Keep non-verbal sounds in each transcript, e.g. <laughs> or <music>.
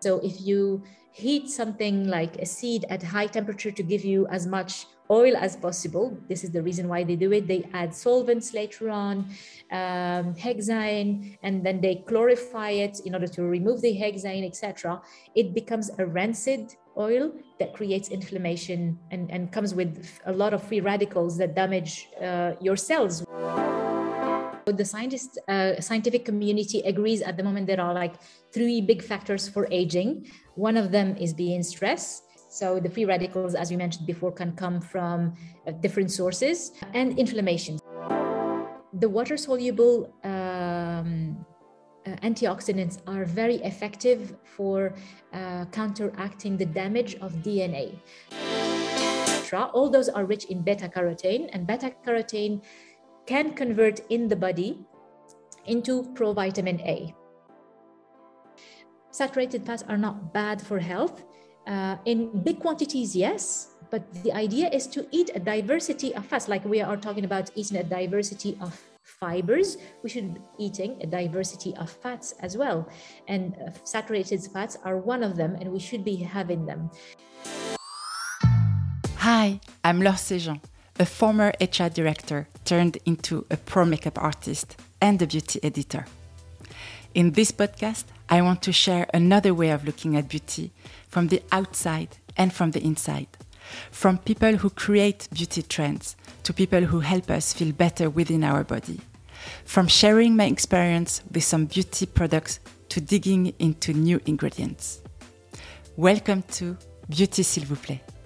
So if you heat something like a seed at high temperature to give you as much oil as possible. This is the reason why they do it. They add solvents later on, um, hexane, and then they chlorify it in order to remove the hexane, etc. It becomes a rancid oil that creates inflammation and, and comes with a lot of free radicals that damage uh, your cells. The scientist, uh, scientific community agrees at the moment there are like three big factors for aging. One of them is being stress. So the free radicals, as we mentioned before, can come from uh, different sources and inflammation. The water soluble um, uh, antioxidants are very effective for uh, counteracting the damage of DNA. All those are rich in beta carotene, and beta carotene can convert in the body into provitamin A. Saturated fats are not bad for health. Uh, in big quantities, yes, but the idea is to eat a diversity of fats, like we are talking about eating a diversity of fibers, we should be eating a diversity of fats as well. And uh, saturated fats are one of them, and we should be having them. Hi, I'm Laure Sejean, a former HR director turned into a pro makeup artist and a beauty editor. In this podcast, I want to share another way of looking at beauty from the outside and from the inside. From people who create beauty trends to people who help us feel better within our body. From sharing my experience with some beauty products to digging into new ingredients. Welcome to Beauty s'il vous plaît.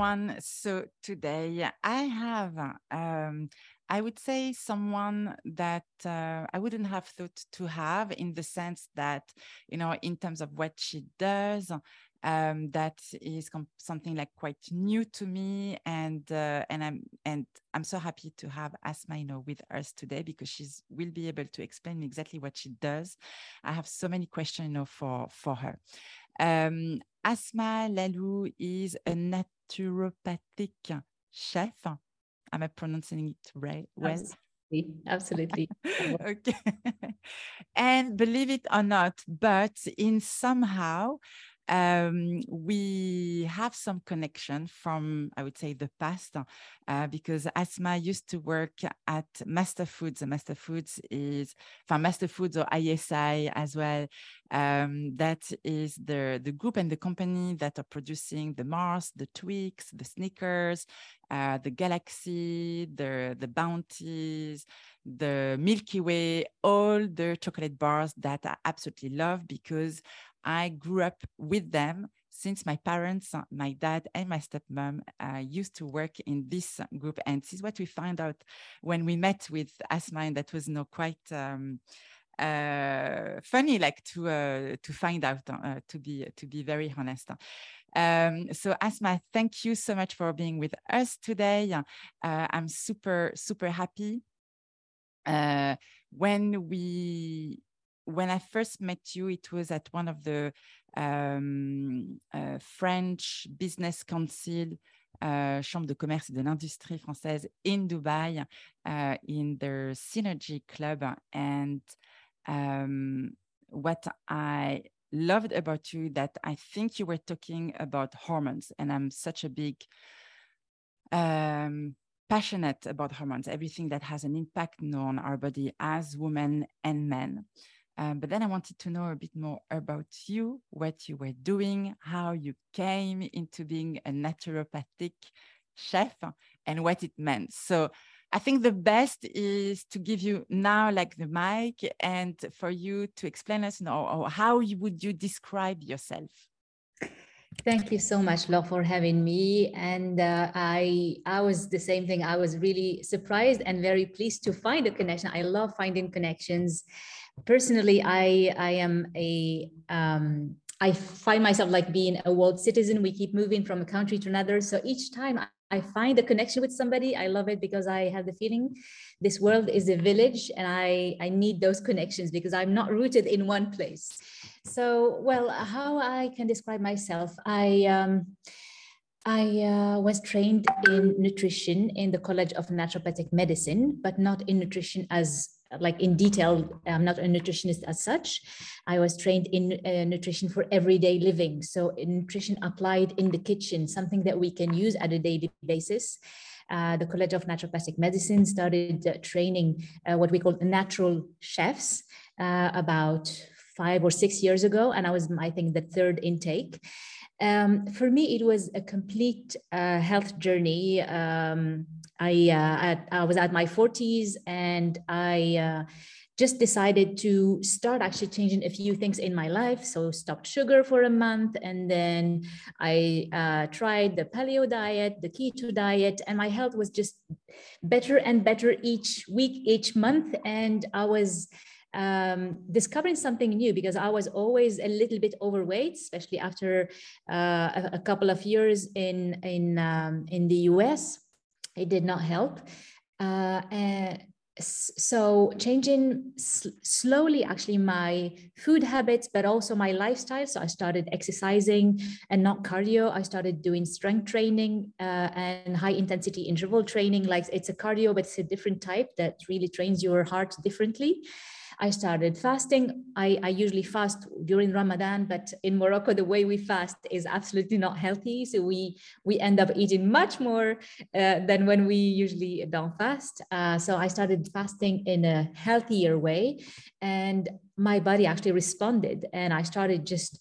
Everyone. So today I have um, I would say someone that uh, I wouldn't have thought to have in the sense that, you know, in terms of what she does, um, that is something like quite new to me, and uh, and I'm and I'm so happy to have Asmaa, you know, with us today because she's will be able to explain exactly what she does. I have so many questions, you know, for for her. Um, Asmaa Lahlou is a naturopathic chef Am I pronouncing it right? Well, absolutely. absolutely. <laughs> okay. and believe it or not, but in somehow um, we have some connection from, I would say, the past, uh, because Asmaa used to work at Master Foods. Master Foods is, from Master Foods or ISI as well. Um, that is the, the group and the company that are producing the Mars, the Twix, the Snickers, uh, the Galaxy, the, the Bounties, the Milky Way, all the chocolate bars that I absolutely love because I grew up with them since my parents, uh, my dad and my stepmom uh, used to work in this group. And this is what we found out when we met with Asmaa, and that was you know, quite um, uh, funny, like to uh, to find out, uh, to be to be very honest. Um, so Asmaa, thank you so much for being with us today. Uh, I'm super super happy. when we when I first met you, it was at one of the um, uh, French Business Council, uh, Chambre de commerce de l'industrie française in Dubai, uh, in their Synergy Club. And um, what I loved about you that I think you were talking about hormones, and I'm such a big um, passionate about hormones, everything that has an impact on our body as women and men. Um, but then I wanted to know a bit more about you, what you were doing, how you came into being a naturopathic chef, and what it meant. So I think the best is to give you now like the mic and for you to explain us you know, how you, would you describe yourself. Thank you so much, Laure, for having me. And uh, I, I was the same thing. I was really surprised and very pleased to find a connection. I love finding connections personally, I I am a um, I find myself like being a world citizen. We keep moving from a country to another. So each time I find a connection with somebody, I love it because I have the feeling this world is a village and I, I need those connections because I'm not rooted in one place. So, well, how I can describe myself, I, um, I uh, was trained in nutrition in the College of Naturopathic Medicine, but not in nutrition as like in detail. I'm not a nutritionist as such. I was trained in uh, nutrition for everyday living. So nutrition applied in the kitchen, something that we can use at a daily basis. Uh, the College of Naturopathic Medicine started uh, training uh, what we call natural chefs uh, about five or six years ago. And I was, I think, the third intake. Um, for me, it was a complete uh, health journey. Um, I, uh, I, was at my 40s and I uh, just decided to start actually changing a few things in my life. So stopped sugar for a month, and then I uh, tried the paleo diet, the keto diet, and my health was just better and better each week, each month, and I was um, discovering something new because I was always a little bit overweight, especially after uh, a, a, couple of years in in um, in the US. It did not help. Uh, and so changing slowly actually my food habits but also my lifestyle so i started exercising and not cardio i started doing strength training uh, and high intensity interval training like it's a cardio but it's a different type that really trains your heart differently I started fasting. I, I usually fast during Ramadan, but in Morocco, the way we fast is absolutely not healthy. So we we end up eating much more uh, than when we usually don't fast. Uh, so I started fasting in a healthier way, and my body actually responded, and I started just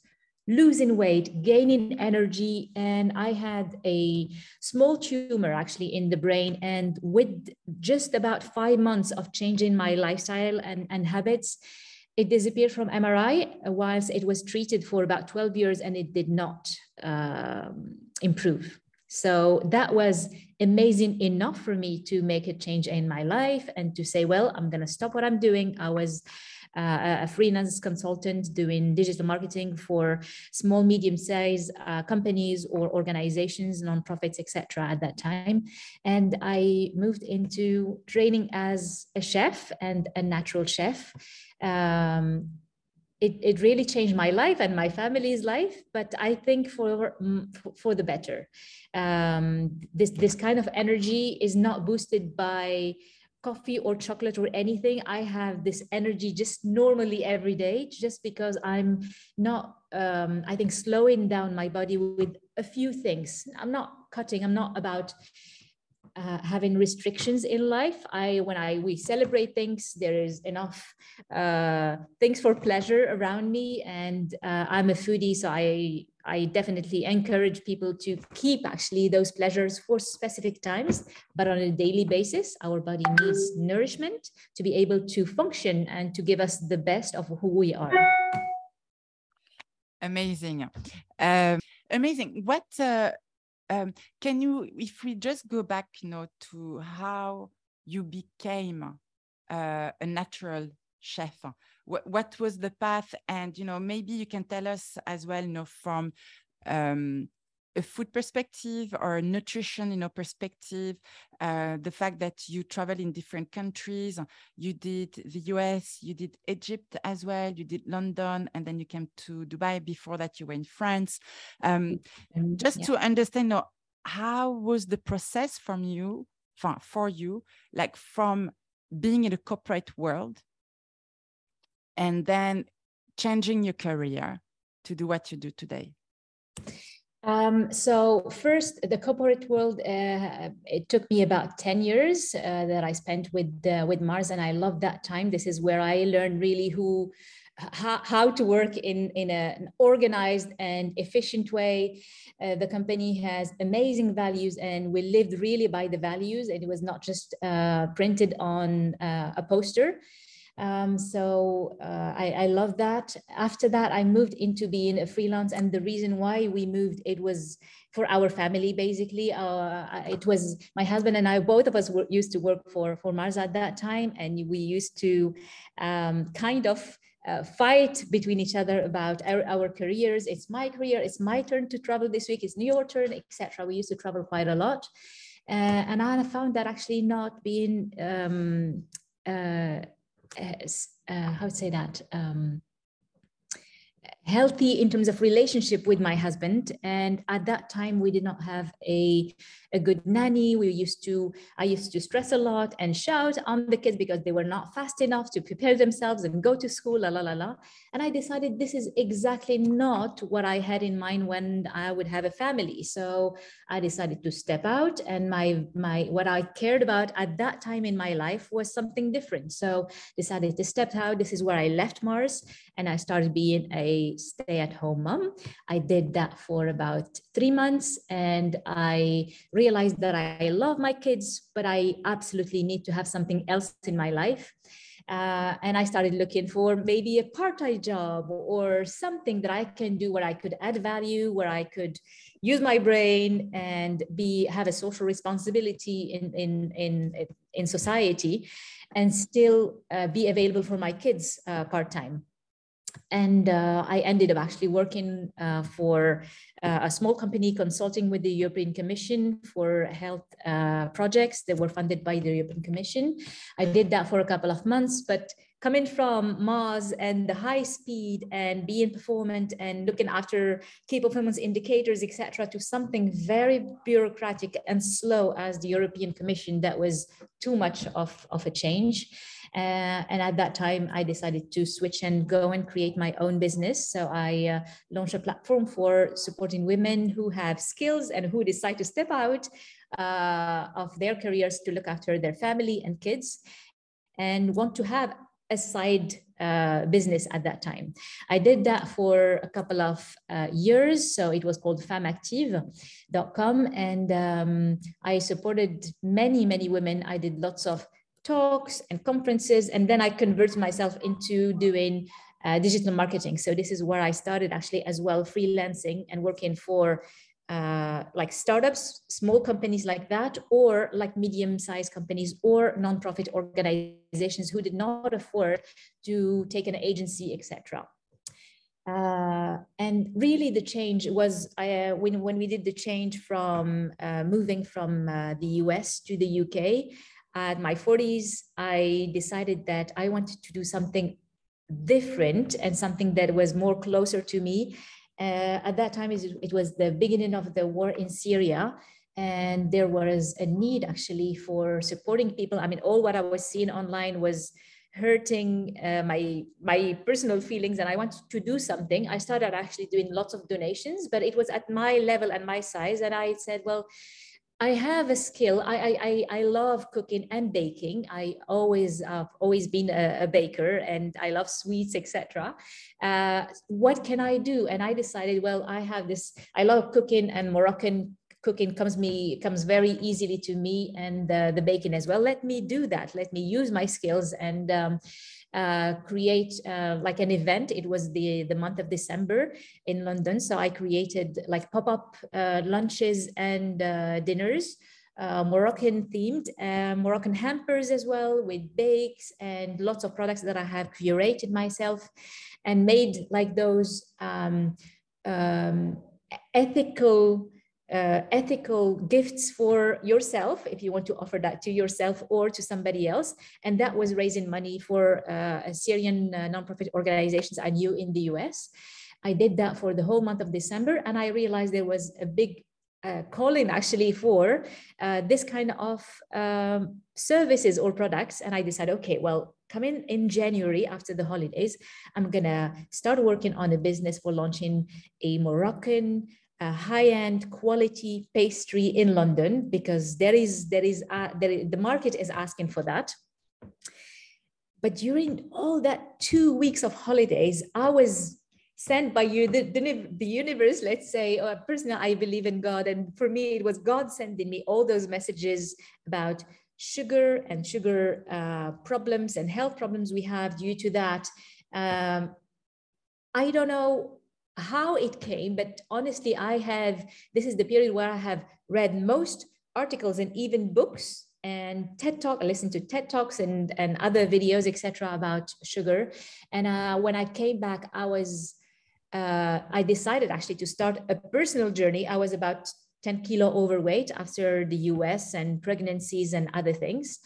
losing weight, gaining energy. And I had a small tumor actually in the brain. And with just about five months of changing my lifestyle and, and habits, it disappeared from MRI whilst it was treated for about 12 years and it did not um, improve. So that was amazing enough for me to make a change in my life and to say, well, I'm going to stop what I'm doing. I was a freelance consultant doing digital marketing for small, medium-sized uh, companies or organizations, nonprofits, etc. At that time, and I moved into training as a chef and a natural chef. Um, it, it really changed my life and my family's life but i think for for the better um, this this kind of energy is not boosted by coffee or chocolate or anything i have this energy just normally every day just because i'm not um, i think slowing down my body with a few things. I'm not cutting i'm not about uh, having restrictions in life. I when i we celebrate things there is enough uh, things for pleasure around me and uh, i'm a foodie so i i definitely encourage people to keep actually those pleasures for specific times but on a daily basis our body needs nourishment to be able to function and to give us the best of who we are. Amazing. Um, amazing. What uh, um, can you, if we just go back, you know, to how you became uh, a natural chef, what, what was the path? And, you know, maybe you can tell us as well, you know, from um, a food perspective or a nutrition you know perspective uh, the fact that you travel in different countries you did the us you did egypt as well you did london and then you came to dubai before that you were in france um, just yeah. to understand you know, how was the process from you for, for you like from being in a corporate world and then changing your career to do what you do today um, so first, the corporate world, uh, it took me about 10 years uh, that I spent with, uh, with Mars and I loved that time. This is where I learned really who, how, how to work in, in a, an organized and efficient way. Uh, the company has amazing values and we lived really by the values. And it was not just uh, printed on uh, a poster. Um, so uh, I, I love that. After that, I moved into being a freelance, and the reason why we moved it was for our family. Basically, uh, it was my husband and I. Both of us were, used to work for for Mars at that time, and we used to um, kind of. Uh, fight between each other about our, our careers. It's my career. It's my turn to travel this week. It's your turn, etc. We used to travel quite a lot, uh, and I found that actually not being um, uh, uh, how to say that um, healthy in terms of relationship with my husband. And at that time we did not have a a good nanny. We used to i used to stress a lot and shout on the kids because they were not fast enough to prepare themselves and go to school la la la la. And i decided this is exactly not what i had in mind when i would have a family. So i decided to step out and my my what i cared about at that time in my life was something different. So decided to step out. This is where i left mars and i started being a stay at home mom. I did that for about three months and I realized that I love my kids, but I absolutely need to have something else in my life. Uh, and I started looking for maybe a part-time job or something that I can do where I could add value, where I could use my brain and be have a social responsibility in in in in society, and still uh, be available for my kids uh, part-time and uh, I ended up actually working uh, for uh, a small company consulting with the European Commission for health uh, projects that were funded by the European Commission. I did that for a couple of months, but coming from Mars and the high speed and being performant and looking after key performance indicators, etc., to something very bureaucratic and slow as the European Commission, that was too much of, of a change. Uh, and at that time, I decided to switch and go and create my own business. So I uh, launched a platform for supporting women who have skills and who decide to step out uh, of their careers to look after their family and kids and want to have a side uh, business at that time. I did that for a couple of uh, years. So it was called femmeactive.com. And um, I supported many, many women. I did lots of talks and conferences. And then I converted myself into doing uh, digital marketing. So this is where I started actually as well, freelancing and working for uh, like startups, small companies like that, or like medium-sized companies or nonprofit organizations who did not afford to take an agency, etc. Uh, and really, the change was uh, when when we did the change from uh, moving from uh, the US to the UK at my 40s, I decided that I wanted to do something different and something that was more closer to me. Uh, at that time, it was the beginning of the war in Syria. And there was a need actually for supporting people. I mean, all what I was seeing online was hurting uh, my my personal feelings and i wanted to do something i started actually doing lots of donations but it was at my level and my size and i said well I have a skill. I, I, I love cooking and baking. I always uh, always been a, a, baker and I love sweets, etc. Uh, what can I do? And I decided, well, I have this. I love cooking and Moroccan cooking comes me comes very easily to me and uh, the baking as well. Let me do that. Let me use my skills and. Um, uh, create uh, like an event. It was the the month of December in London, so I created like pop up uh, lunches and uh, dinners. Uh, Moroccan themed, uh, Moroccan hampers as well with bakes and lots of products that I have curated myself and made like those um, um, ethical uh, ethical gifts for yourself if you want to offer that to yourself or to somebody else. And that was raising money for uh, syrian uh, nonprofit organizations i knew in the us i did that for the whole month of december and i realized there was a big uh, calling actually for uh, this kind of um, services or products. And i decided okay well coming in january after the holidays i'm gonna start working on a business for launching a moroccan a high-end quality pastry in London because there is there is uh, the market is asking for that. But during all that two weeks of holidays, I was sent by you the, the, the universe let's say or personally i believe in god and for me it was god sending me all those messages about sugar and sugar uh, problems and health problems we have due to that um, i don't know how it came, but honestly, I have, this is the period where I have read most articles and even books and TED Talk, I listened to TED Talks and, and other videos, etc., about sugar. And uh, when I came back, I was, uh, I decided actually to start a personal journey. I was about 10 kilo overweight after the US and pregnancies and other things.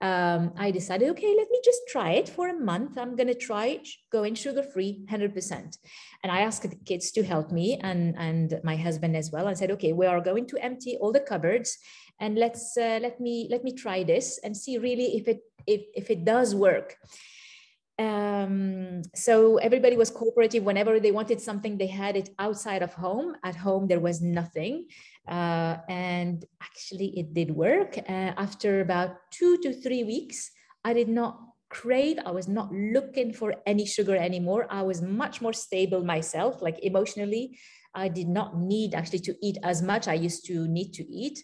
Um, I decided, okay, let me just try it for a month. I'm going to try going sugar free 100%. And I asked the kids to help me and, and my husband as well. I said, okay, we are going to empty all the cupboards and let's uh, let me let me try this and see really if it if, if it does work um, so everybody was cooperative whenever they wanted something they had it outside of home at home there was nothing uh, and actually it did work uh, after about two to three weeks i did not crave i was not looking for any sugar anymore i was much more stable myself like emotionally i did not need actually to eat as much i used to need to eat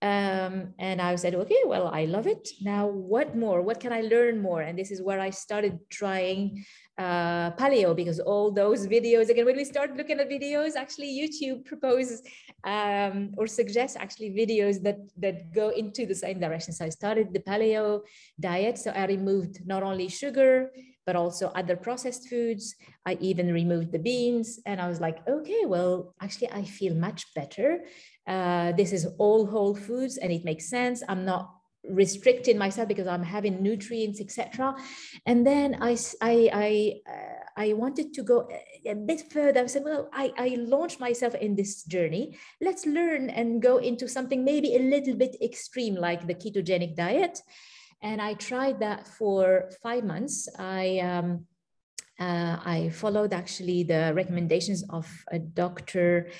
um, and I said, okay, well, I love it. Now, what more? What can I learn more? And this is where I started trying uh, paleo because all those videos, again, when we start looking at videos, actually YouTube proposes um, or suggests actually videos that, that go into the same direction. So I started the paleo diet. So I removed not only sugar, but also other processed foods. I even removed the beans. And I was like, okay, well, actually, I feel much better. Uh, this is all whole foods and it makes sense. I'm not restricting myself because I'm having nutrients, etc. And then I, I, I, uh, I wanted to go a bit further. I said, well, I, I launched myself in this journey. Let's learn and go into something maybe a little bit extreme, like the ketogenic diet. And I tried that for five months. I, um, uh, I followed actually the recommendations of a doctor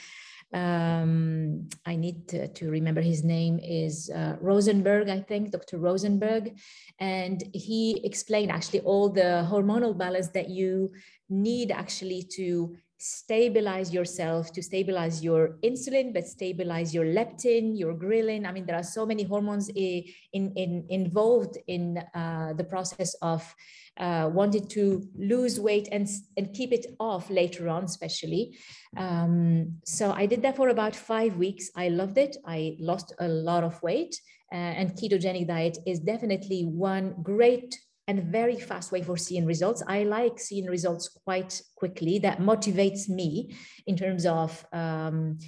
um, I need to, to, remember his name is uh, Rosenberg, I think, Dr. Rosenberg. And he explained actually all the hormonal balance that you need actually to stabilize yourself to stabilize your insulin but stabilize your leptin your ghrelin i mean there are so many hormones in, in, involved in uh, the process of uh, wanted to lose weight and, and keep it off later on, especially. Um, so I did that for about five weeks. I loved it. I lost a lot of weight. Uh, and ketogenic diet is definitely one great and very fast way for seeing results. I like seeing results quite quickly. That motivates me in terms of um,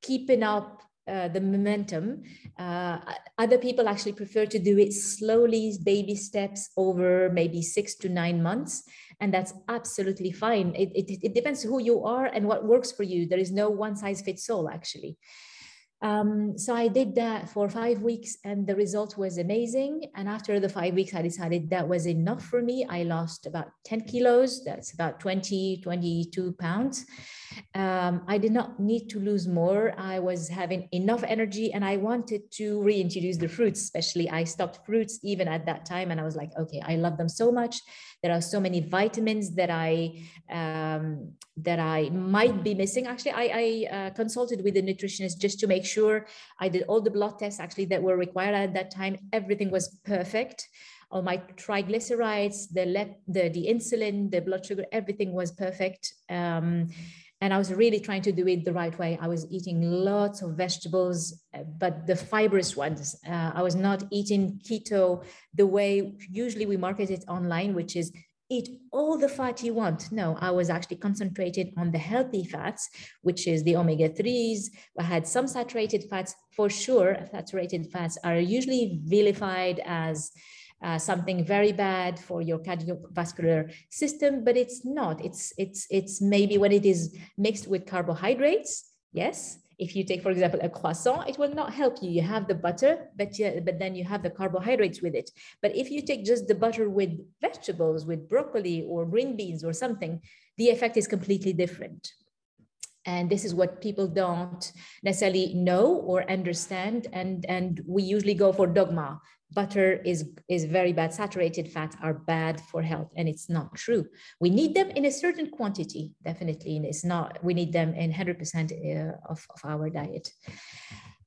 keeping up uh, the momentum. Uh, other people actually prefer to do it slowly, baby steps over maybe six to nine months. And that's absolutely fine. It, it, it depends who you are and what works for you. There is no one size fits all, actually. Um, so I did that for five weeks and the result was amazing. And after the five weeks, I decided that was enough for me. I lost about 10 kilos. That's about 20, 22 pounds. Um, I did not need to lose more. I was having enough energy and I wanted to reintroduce the fruits, especially I stopped fruits even at that time. And I was like, okay, I love them so much. There are so many vitamins that I um, that I might be missing. Actually, I, I uh, consulted with a nutritionist just to make sure I did all the blood tests actually that were required at that time. Everything was perfect all my triglycerides, the, the the insulin, the blood sugar, everything was perfect. Um, and I was really trying to do it the right way. I was eating lots of vegetables, uh, but the fibrous ones. Uh, I was not eating keto the way usually we market it online, which is eat all the fat you want. No, I was actually concentrated on the healthy fats, which is the omega 3s. I had some saturated fats for sure. Saturated fats are usually vilified as uh, something very bad for your cardiovascular system, but it's not. It's it's it's maybe when it is mixed with carbohydrates. Yes, if you take, for example, a croissant, it will not help you. You have the butter, but yeah, but then you have the carbohydrates with it. But if you take just the butter with vegetables, with broccoli or green beans or something, the effect is completely different. And this is what people don't necessarily know or understand. And, and we usually go for dogma butter is is very bad. Saturated fats are bad for health and it's not true. We need them in a certain quantity definitely and it's not we need them in 100% uh, of, of our diet.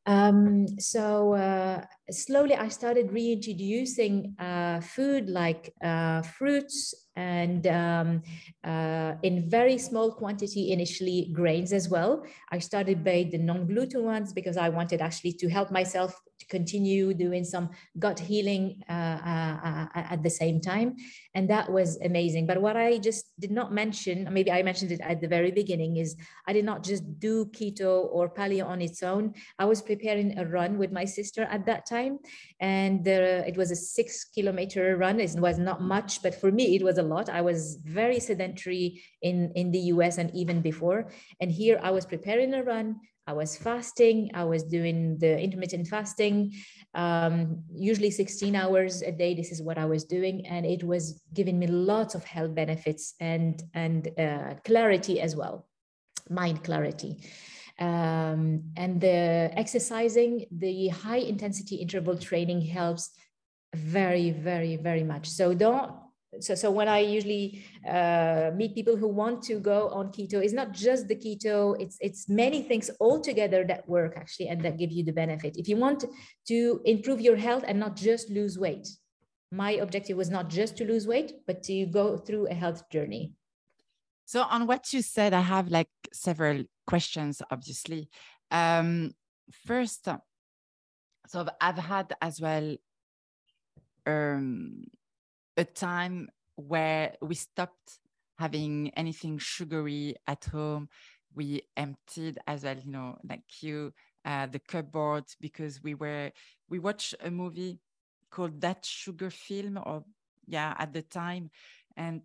Um, so uh, slowly i started reintroducing uh, food like uh, fruits and um, uh, in very small quantity initially grains as well. I started by the non-gluten ones because I wanted actually to help myself continue doing some gut healing uh, uh, uh, at the same time. And that was amazing. But what I just did not mention, maybe I mentioned it at the very beginning, is I did not just do keto or paleo on its own. I was preparing a run with my sister at that time. And it was a six kilometer run. It was not much, but for me, it was a lot. I was very sedentary in, in the US and even before. And here I was preparing a run I was fasting. I was doing the intermittent fasting, um, usually 16 hours a day. This is what I was doing, and it was giving me lots of health benefits and and uh, clarity as well, mind clarity. Um, and the exercising, the high intensity interval training helps very, very, very much. So don't so so when i usually uh, meet people who want to go on keto it's not just the keto it's it's many things all together that work actually and that give you the benefit. If you want to improve your health and not just lose weight my objective was not just to lose weight but to go through a health journey. So on what you said i have like several questions obviously. Um first so i've had as well um a time where we stopped having anything sugary at home. We emptied as well, you know, like you, uh, the cupboard because we were we watched a movie called That Sugar Film, or yeah, at the time, and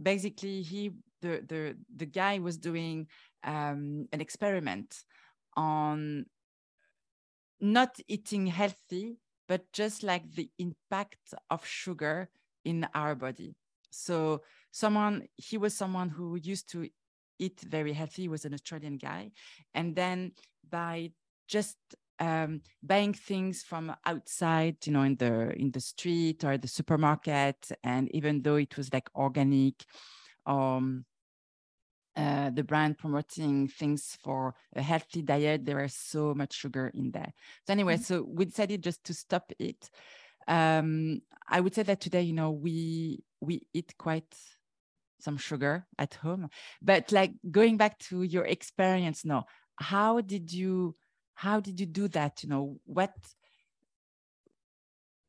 basically he the the the guy was doing um, an experiment on not eating healthy, but just like the impact of sugar in our body. So someone he was someone who used to eat very healthy. He was an Australian guy, and then by just um, buying things from outside, you know, in the in the street or the supermarket, and even though it was like organic, um, uh, the brand promoting things for a healthy diet, there was so much sugar in there. So anyway, mm-hmm. so we decided just to stop it um, I would say that today, you know, we we eat quite some sugar at home, but like going back to your experience, no, how did you how did you do that? You know, what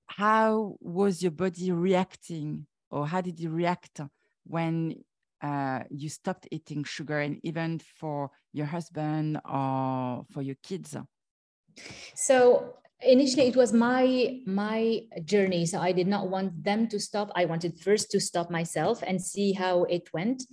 how was your body reacting, or how did you react when uh, you stopped eating sugar, and even for your husband or for your kids? So initially it was my my journey. So i did not want them to stop. I wanted first to stop myself and see how it went.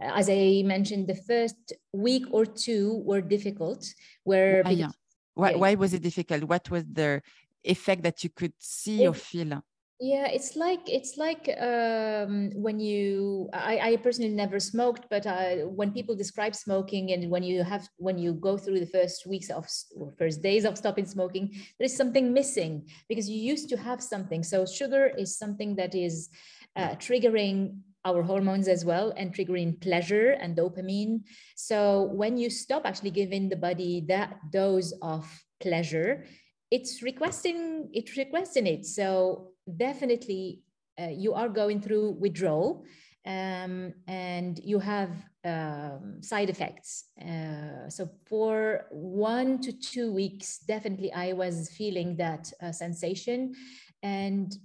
Uh, as i mentioned the first week or two were difficult where why, because, why, yeah. why was it difficult? What was the effect that you could see it, or feel yeah it's like it's like um, when you I, I personally never smoked but uh, when people describe smoking and when you have when you go through the first weeks of or first days of stopping smoking there is something missing because you used to have something. So sugar is something that is uh, triggering our hormones as well and triggering pleasure and dopamine. So when you stop actually giving the body that dose of pleasure it's requesting it's requesting it. So definitely uh, you are going through withdrawal um, and you have um, side effects. Uh, so for one to two weeks, definitely I was feeling that uh, sensation, and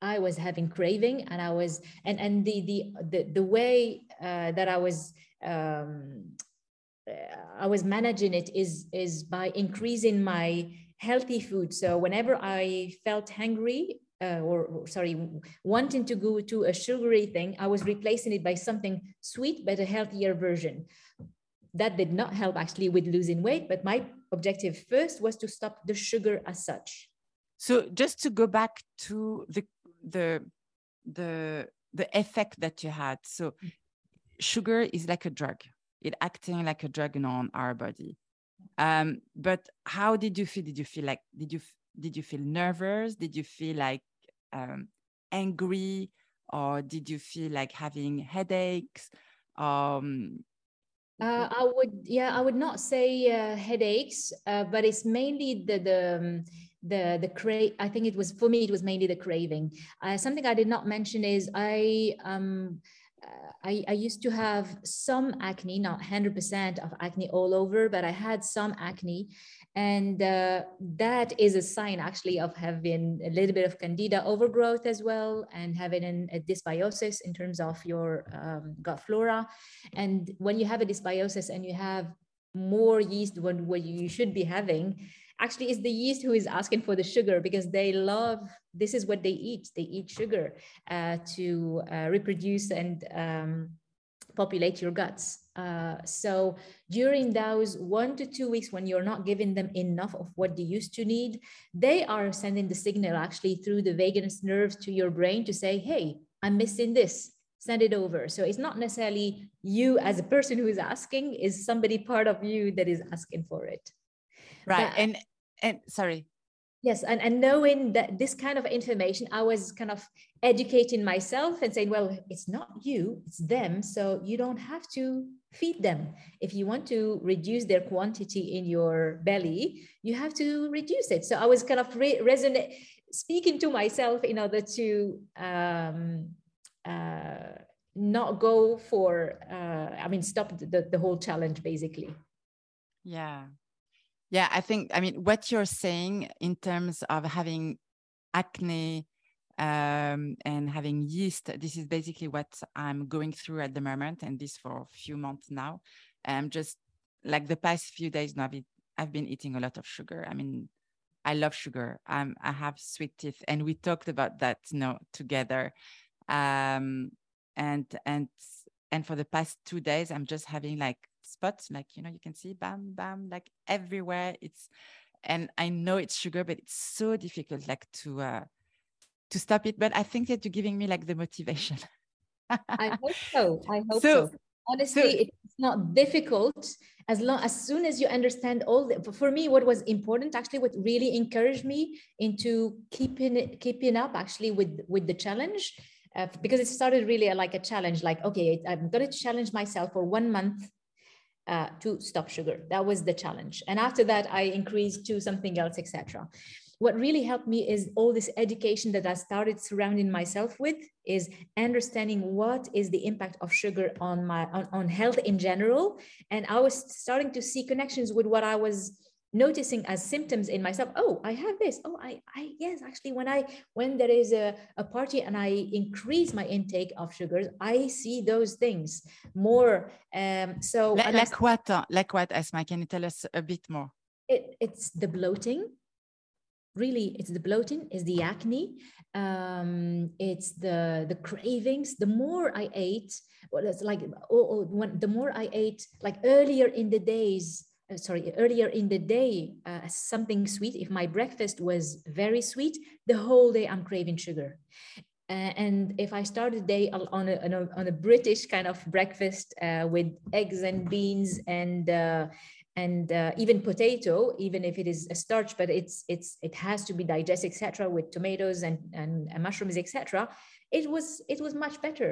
I was having craving, and I was and and the the the, the way uh, that I was. Um, I was managing it is is by increasing my healthy food. So whenever I felt hungry, uh, or, or, sorry, wanting to go to a sugary thing, I was replacing it by something sweet but a healthier version. That did not help actually with losing weight, but my objective first was to stop the sugar as such. So just to go back to the the the the effect that you had. So sugar is like a drug. It acting like a drug on our body. Um, but how did you feel? Did you feel like did you did you feel nervous? Did you feel like um, angry, or did you feel like having headaches? Um, uh, I would, yeah, I would not say uh, headaches, uh, but it's mainly the the um, the the crave i think it was for me it was mainly the craving uh, something i did not mention is i um uh, I, I, used to have some acne, not 100% of acne all over, but I had some acne. And uh, that is a sign actually of having a little bit of candida overgrowth as well, and having an, a dysbiosis in terms of your um, gut flora. And when you have a dysbiosis and you have more yeast than what you should be having, actually it's the yeast who is asking for the sugar because they love this is what they eat they eat sugar uh, to uh, reproduce and um, populate your guts uh, so during those one to two weeks when you're not giving them enough of what they used to need they are sending the signal actually through the vagus nerves to your brain to say hey i'm missing this. Send it over. So it's not necessarily you as a person who is asking is somebody part of you that is asking for it. Right and and sorry yes and, and knowing that this kind of information i was kind of educating myself and saying well it's not you it's them. So you don't have to feed them. If you want to reduce their quantity in your belly you have to reduce it. So i was kind of re- resonate speaking to myself in order to um, uh, not go for uh, i mean stop the, the whole challenge basically. Yeah yeah, I think, I mean, what you're saying in terms of having acne um, and having yeast, this is basically what I'm going through at the moment, and this for a few months now. I'm just like the past few days now, I've been eating a lot of sugar. I mean, I love sugar. Um, I have sweet teeth, and we talked about that, you know, together. Um, and and and for the past two days, I'm just having like spots like you know you can see bam bam like everywhere. It's and i know it's sugar but it's so difficult like to uh to stop it. But i think that you're giving me like the motivation. I <laughs> hope so. I hope so, so. honestly so, it's not difficult as long as soon as you understand all the for me what was important actually what really encouraged me into keeping it keeping up actually with with the challenge uh, because it started really like a challenge like okay i'm going to challenge myself for one month uh, to stop sugar. That was the challenge. And after that, I increased to something else, etc. What really helped me is all this education that I started surrounding myself with is understanding what is the impact of sugar on my on, on health in general. And I was starting to see connections with what I was noticing as symptoms in myself oh i have this. Oh i i yes actually when i when there is a, a party and i increase my intake of sugars i see those things more. Um so like, like what uh, like what Asmaa can you tell us a bit more? It, it's the bloating. Really it's the bloating it's the acne um it's the the cravings. The more i ate well it's like oh, oh, when the more i ate like earlier in the days sorry, earlier in the day, uh, something sweet. If my breakfast was very sweet, the whole day I'm craving sugar. Uh, and if I start the day on a, on a, on a British kind of breakfast uh, with eggs and beans and uh, and uh, even potato, even if it is a starch, but it's it's it has to be digested, etc., with tomatoes and, and mushrooms, etc. It was it was much better.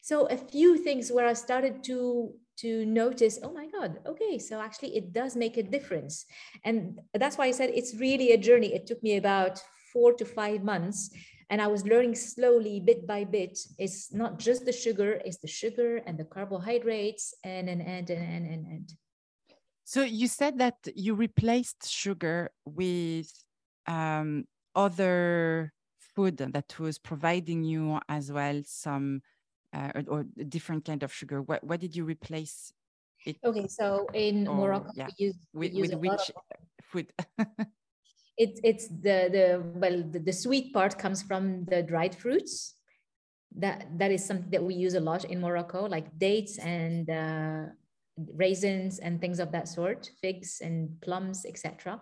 So a few things where I started to to notice, oh my God, okay, so actually it does make a difference. And that's why I said it's really a journey. It took me about four to five months. And I was learning slowly, bit by bit. It's not just the sugar, it's the sugar and the carbohydrates and and and and and and. and. So you said that you replaced sugar with um, other food that was providing you as well some uh, or, or, a different kind of sugar? What what did you replace it? Okay, so in or, Morocco, yeah. we use, with, we use with which food? <laughs> it's it's the the well the, the, sweet part comes from the dried fruits. That that is something that we use a lot in Morocco, like dates and uh, raisins and things of that sort, figs and plums, etc.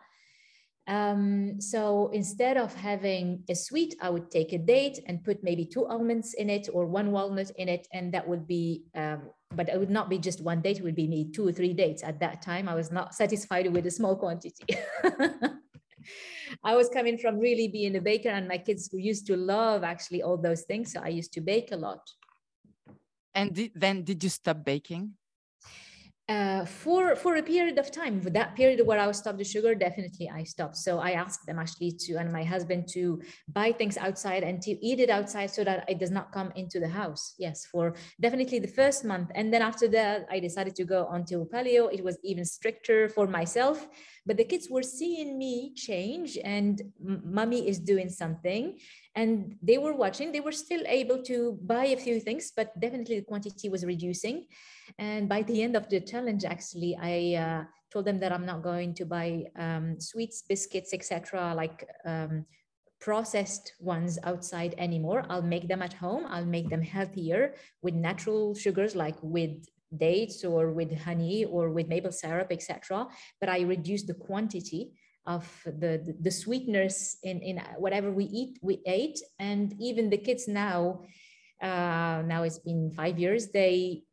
Um, so instead of having a sweet, I would take a date and put maybe two almonds in it or one walnut in it. And that would be, um, but it would not be just one date, it would be me two or three dates. At that time, I was not satisfied with a small quantity. <laughs> I was coming from really being a baker, and my kids used to love actually all those things. So I used to bake a lot. And then did you stop baking? Uh, for for a period of time for that period where i stopped the sugar definitely i stopped. So i asked them actually to and my husband to buy things outside and to eat it outside so that it does not come into the house. Yes for definitely the first month. And then after that i decided to go onto paleo. It was even stricter for myself. But the kids were seeing me change and mommy is doing something and they were watching they were still able to buy a few things but definitely the quantity was reducing and by the end of the challenge, actually, I uh, told them that I'm not going to buy um, sweets, biscuits, etc., like um, processed ones outside anymore. I'll make them at home. I'll make them healthier with natural sugars, like with dates or with honey or with maple syrup, etc. But I reduce the quantity of the, the, sweeteners in, in whatever we eat, we ate. And even the kids now, uh, now it's been five years, they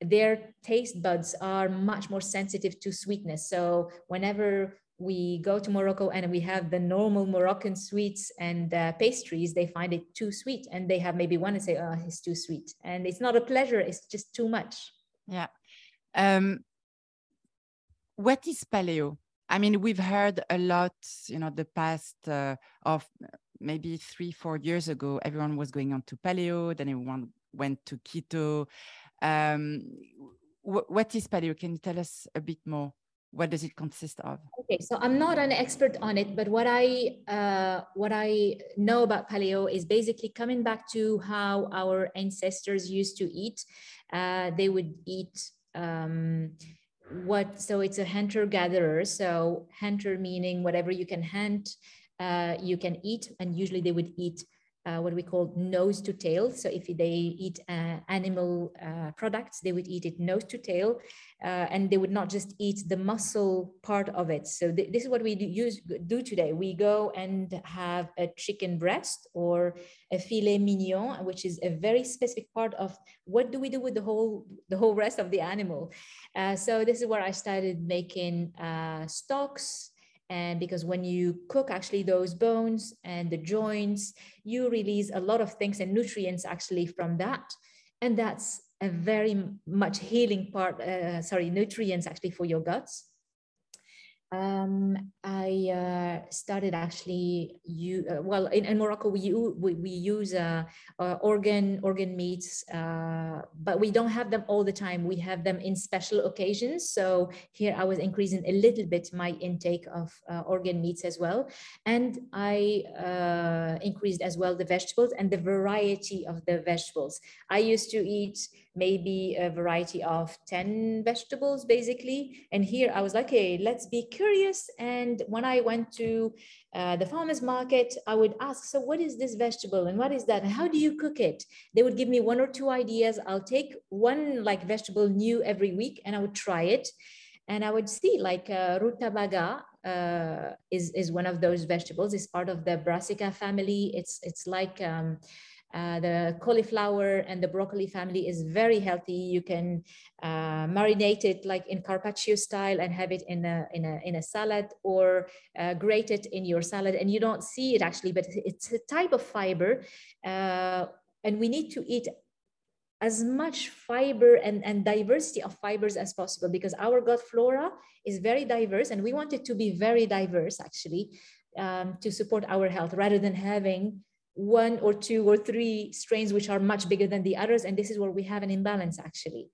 their taste buds are much more sensitive to sweetness. So whenever we go to Morocco and we have the normal Moroccan sweets and uh, pastries, they find it too sweet and they have maybe one and say, oh, it's too sweet. And it's not a pleasure, it's just too much. Yeah. Um, what is paleo? I mean, we've heard a lot, you know, the past uh, of maybe three, four years ago, everyone was going on to paleo, then everyone went to keto. Um, what is paleo? Can you tell us a bit more? What does it consist of? Okay, so I'm not an expert on it, but what I uh, what I know about paleo is basically coming back to how our ancestors used to eat. Uh, they would eat um, what? So it's a hunter gatherer. So hunter meaning whatever you can hunt, uh, you can eat, and usually they would eat uh, what we call nose to tail. So if they eat uh, animal uh, products, they would eat it nose to tail, uh, and they would not just eat the muscle part of it. So th- this is what we do, use, do today. We go and have a chicken breast or a filet mignon, which is a very specific part of what do we do with the whole the whole rest of the animal. Uh, so this is where I started making uh, stocks and because when you cook actually those bones and the joints you release a lot of things and nutrients actually from that. And that's a very much healing part uh, sorry nutrients actually for your guts um, I uh, started actually you uh, well in, in, Morocco we we, we use uh, uh, organ organ meats uh, but we don't have them all the time. We have them in special occasions. So here I was increasing a little bit my intake of uh, organ meats as well. And I increased as well the vegetables and the variety of the vegetables. I used to eat maybe a variety of 10 vegetables basically. And here I was like, hey, let's be curious. And when I went to uh, the farmer's market, I would ask, so what is this vegetable and what is that? And how do you cook it? They would give me one or two ideas. I'll take one like vegetable new every week and I would try it. And I would see like uh, rutabaga uh, is, is one of those vegetables. It's part of the brassica family. It's, it's like, um, uh, the cauliflower and the broccoli family is very healthy. You can uh, marinate it like in carpaccio style and have it in a, in a, in a salad or uh, grate it in your salad. And you don't see it actually, but it's a type of fiber. Uh, and we need to eat as much fiber and, and diversity of fibers as possible because our gut flora is very diverse and we want it to be very diverse actually um, to support our health rather than having one or two or three strains which are much bigger than the others. And this is where we have an imbalance actually.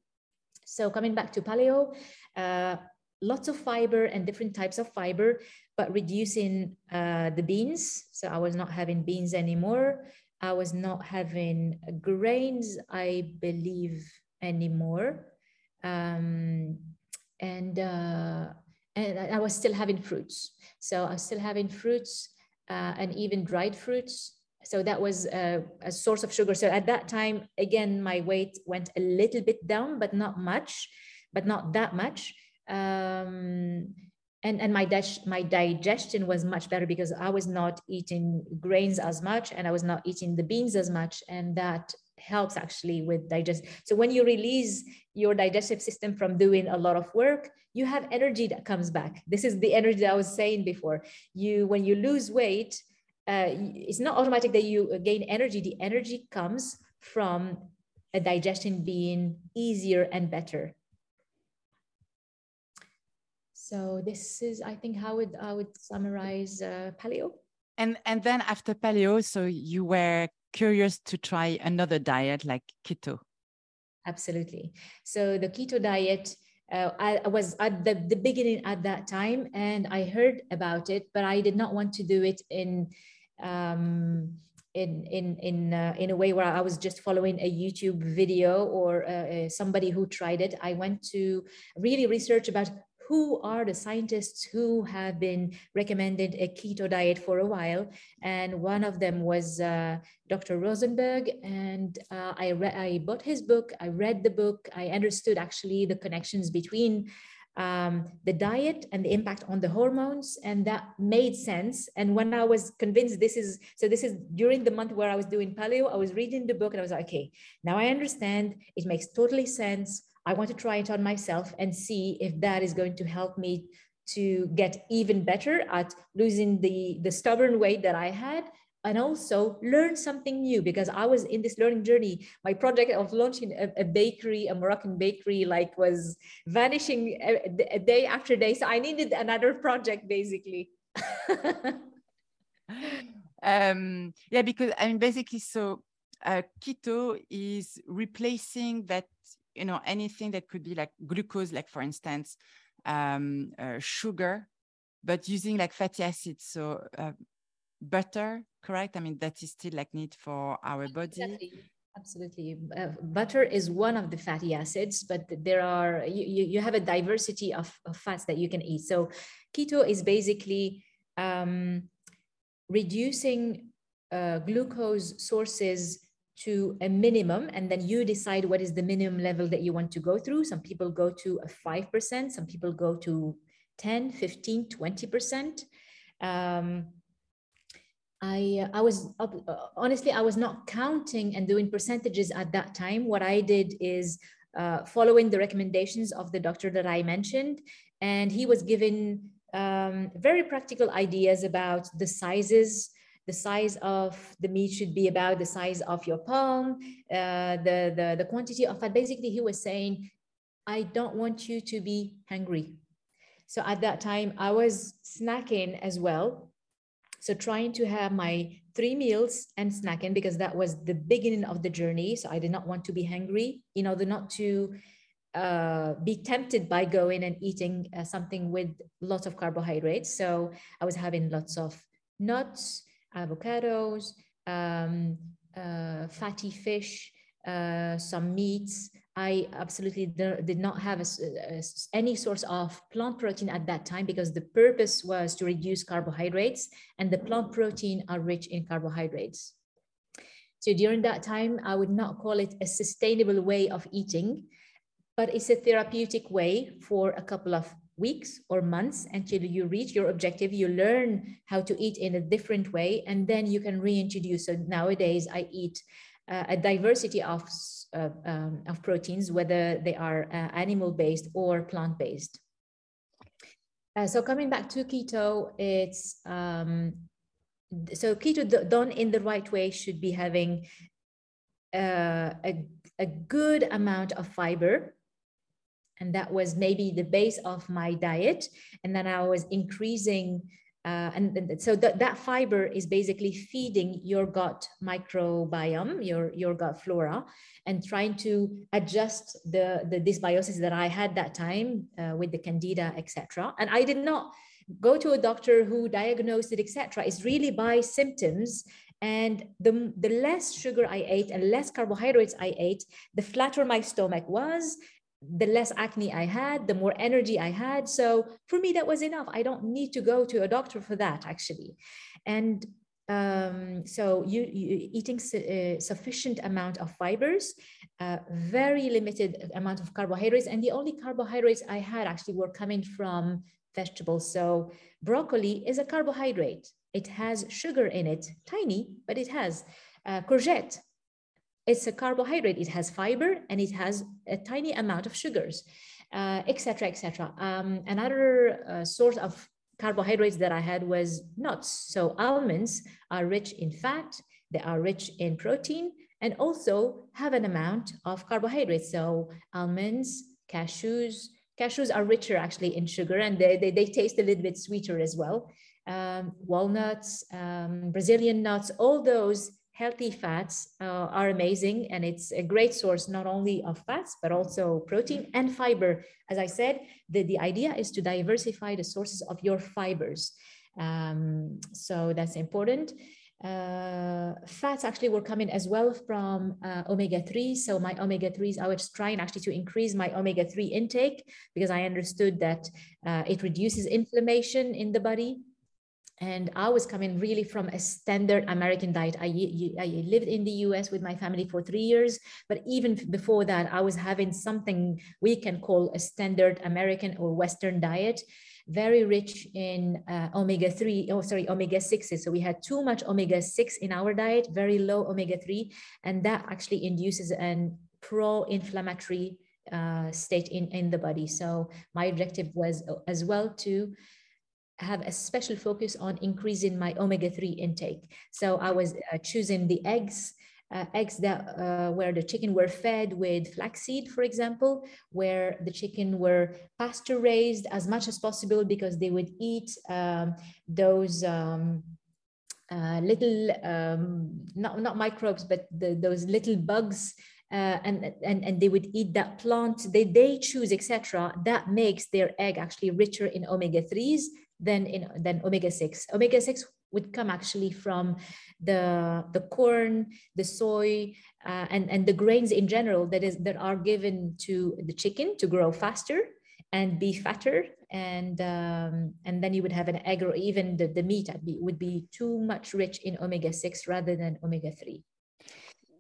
So coming back to paleo, uh, lots of fiber and different types of fiber, but reducing uh, the beans. So I was not having beans anymore. I was not having grains, I believe, anymore. Um, and, uh, and I was still having fruits. So I was still having fruits uh, and even dried fruits so that was a, a, source of sugar. So at that time again my weight went a little bit down but not much but not that much. Um, and and my dig- my digestion was much better because i was not eating grains as much and i was not eating the beans as much. And that helps actually with digest. So when you release your digestive system from doing a lot of work you have energy that comes back. This is the <laughs> energy that i was saying before. You when you lose weight uh, it's not automatic that you gain energy. The energy comes from a digestion being easier and better. So this is, I think, how would I would summarize uh, paleo. And and then after paleo, so you were curious to try another diet like keto. Absolutely. So the keto diet, uh, I, I, was at the, the beginning at that time and I heard about it, but I did not want to do it in um, in in in uh, in a way where I was just following a YouTube video or uh, uh somebody who tried it. I went to really research about who are the scientists who have been recommended a keto diet for a while. And one of them was uh, Dr. Rosenberg. And uh, I, I bought his book, I read the book, I understood actually the connections between um, the diet and the impact on the hormones and that made sense. And when i was convinced this is so this is during the month where i was doing paleo i was reading the book and i was like okay now i understand. It makes totally sense. I want to try it on myself and see if that is going to help me to get even better at losing the, the stubborn weight that I had and also learn something new because I was in this learning journey. My project of launching a, a bakery, a Moroccan bakery, like was vanishing a, a, day after day. So I needed another project basically. <laughs> um, yeah, because I mean, basically, so uh, keto is replacing that you know anything that could be like glucose like for instance um, uh, sugar but using like fatty acids so uh, butter correct? I mean that is still like need for our body. Exactly. absolutely. Uh, butter is one of the fatty acids but there are you, you have a diversity of, of fats that you can eat. So keto is basically um, reducing uh, glucose sources to a minimum and then you decide what is the minimum level that you want to go through. Some people go to a 5% some people go to 10 15 20% um, I, I was uh, honestly i was not counting and doing percentages at that time what i did is uh, following the recommendations of the doctor that i mentioned and he was given um, very practical ideas about the sizes the size of the meat should be about the size of your palm, uh, the, the, the quantity of fat. Basically, he was saying, I don't want you to be hungry. So at that time, I was snacking as well. So trying to have my three meals and snacking because that was the beginning of the journey. So I did not want to be hungry in order not to uh, be tempted by going and eating uh, something with lots of carbohydrates. So I was having lots of nuts, avocados, um, uh, fatty fish, uh, some meats. I absolutely did not have a, a, any source of plant protein at that time because the purpose was to reduce carbohydrates and the plant protein are rich in carbohydrates. So during that time, I would not call it a sustainable way of eating, but it's a therapeutic way for a couple of weeks or months until you reach your objective you learn how to eat in a different way and then you can reintroduce so nowadays i eat uh, a diversity of uh, um, of proteins whether they are uh, animal based or plant based uh, so coming back to keto it's um, so keto done in the right way should be having uh, a, a good amount of fiber. And that was maybe the base of my diet. And then i was increasing uh, and, and, so th- that fiber is basically feeding your gut microbiome your your gut flora and trying to adjust the the dysbiosis that i had that time uh, with the candida etc and i did not go to a doctor who diagnosed it etc it's really by symptoms. And the, the less sugar I ate and less carbohydrates I ate, the flatter my stomach was, the less acne I had, the more energy I had. So for me, that was enough. I don't need to go to a doctor for that, actually. And um, so you, you eating su- uh, sufficient amount of fibers, uh, very limited amount of carbohydrates, and the only carbohydrates I had actually were coming from vegetables. So broccoli is a carbohydrate. It has sugar in it, tiny, but it has. Uh, courgette it's a carbohydrate. It has fiber and it has a tiny amount of sugars, etc., uh, etc. Et um, another uh, source of carbohydrates that I had was nuts. So almonds are rich in fat, they are rich in protein, and also have an amount of carbohydrates. So almonds, cashews, Cashews are richer actually in sugar and they, they, they taste a little bit sweeter as well. Um, walnuts, um, Brazilian nuts, all those healthy fats uh, are amazing and it's a great source not only of fats but also protein and fiber. As i said the, the idea is to diversify the sources of your fibers. Um, so that's important. Uh, fats actually were coming as well from uh, omega-3 so my omega-3s i was trying actually to increase my omega-3 intake because i understood that uh, it reduces inflammation in the body and I was coming really from a standard American diet. I, I, lived in the US with my family for three years, but even before that, I was having something we can call a standard American or Western diet, very rich in uh, omega 3, oh, sorry, omega 6s. So we had too much omega 6 in our diet, very low omega 3, and that actually induces an pro inflammatory uh, state in, in the body. So my objective was uh, as well to have a special focus on increasing my omega-3 intake. So I was uh, choosing the eggs, uh, eggs that uh, where the chicken were fed with flaxseed, for example, where the chicken were pasture raised as much as possible because they would eat um, those um, uh, little, um, not, not microbes, but the, those little bugs uh, and, and, and they would eat that plant they, they choose etc that makes their egg actually richer in omega-3s than in than omega-6 omega-6 would come actually from the the corn the soy uh, and and the grains in general that is that are given to the chicken to grow faster and be fatter. And um, and then you would have an egg or even the, the meat would be too much rich in omega-6 rather than omega-3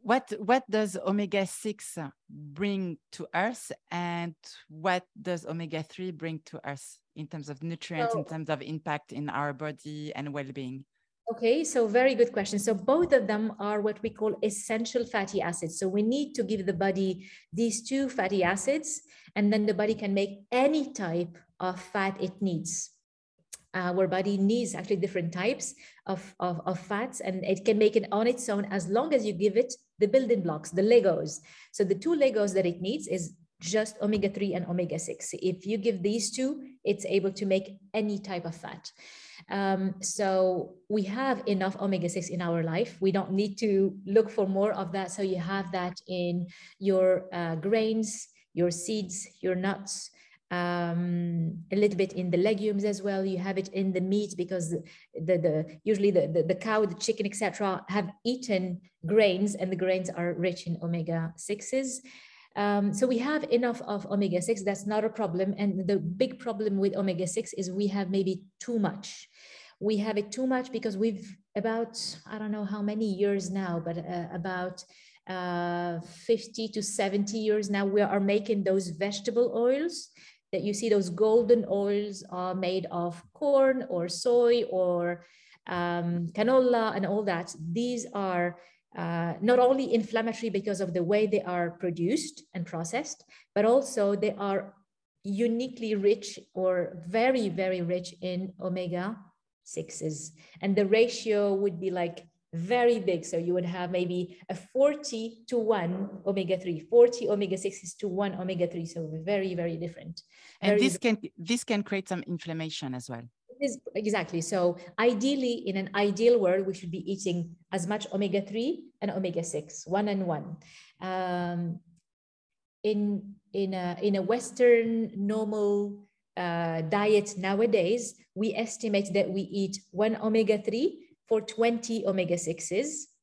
what what does omega 6 bring to us and what does omega 3 bring to us in terms of nutrients so, in terms of impact in our body and well-being? Okay so very good question. So both of them are what we call essential fatty acids. So we need to give the body these two fatty acids and then the body can make any type of fat it needs. Uh, our body needs actually different types of, of, of, fats and it can make it on its own as long as you give it the building blocks, the Legos. So the two Legos that it needs is just omega-3 and omega-6. If you give these two, it's able to make any type of fat. Um, so we have enough omega-6 in our life. We don't need to look for more of that. So you have that in your uh, grains, your seeds, your nuts, um, a little bit in the legumes as well. You have it in the meat because the, the, usually the, the, the, cow, the chicken, etc., have eaten grains, and the grains are rich in omega sixes. Um, so we have enough of omega six. That's not a problem. And the big problem with omega six is we have maybe too much. We have it too much because we've about I don't know how many years now, but uh, about uh, 50 to 70 years now, we are making those vegetable oils that you see those golden oils are made of corn or soy or um, canola and all that. These are uh, not only inflammatory because of the way they are produced and processed, but also they are uniquely rich or very, very rich in omega 6s. And the ratio would be like very big. So you would have maybe a 40 to 1 omega 3, 40 omega 6s to 1 omega 3. So very, very different. And very this can this can create some inflammation as well. Is, exactly. So ideally, in an ideal world, we should be eating as much omega 3 and omega 6, one and one. Um, in in a in a Western normal uh, diet nowadays, we estimate that we eat one omega 3 for 20 omega 6s.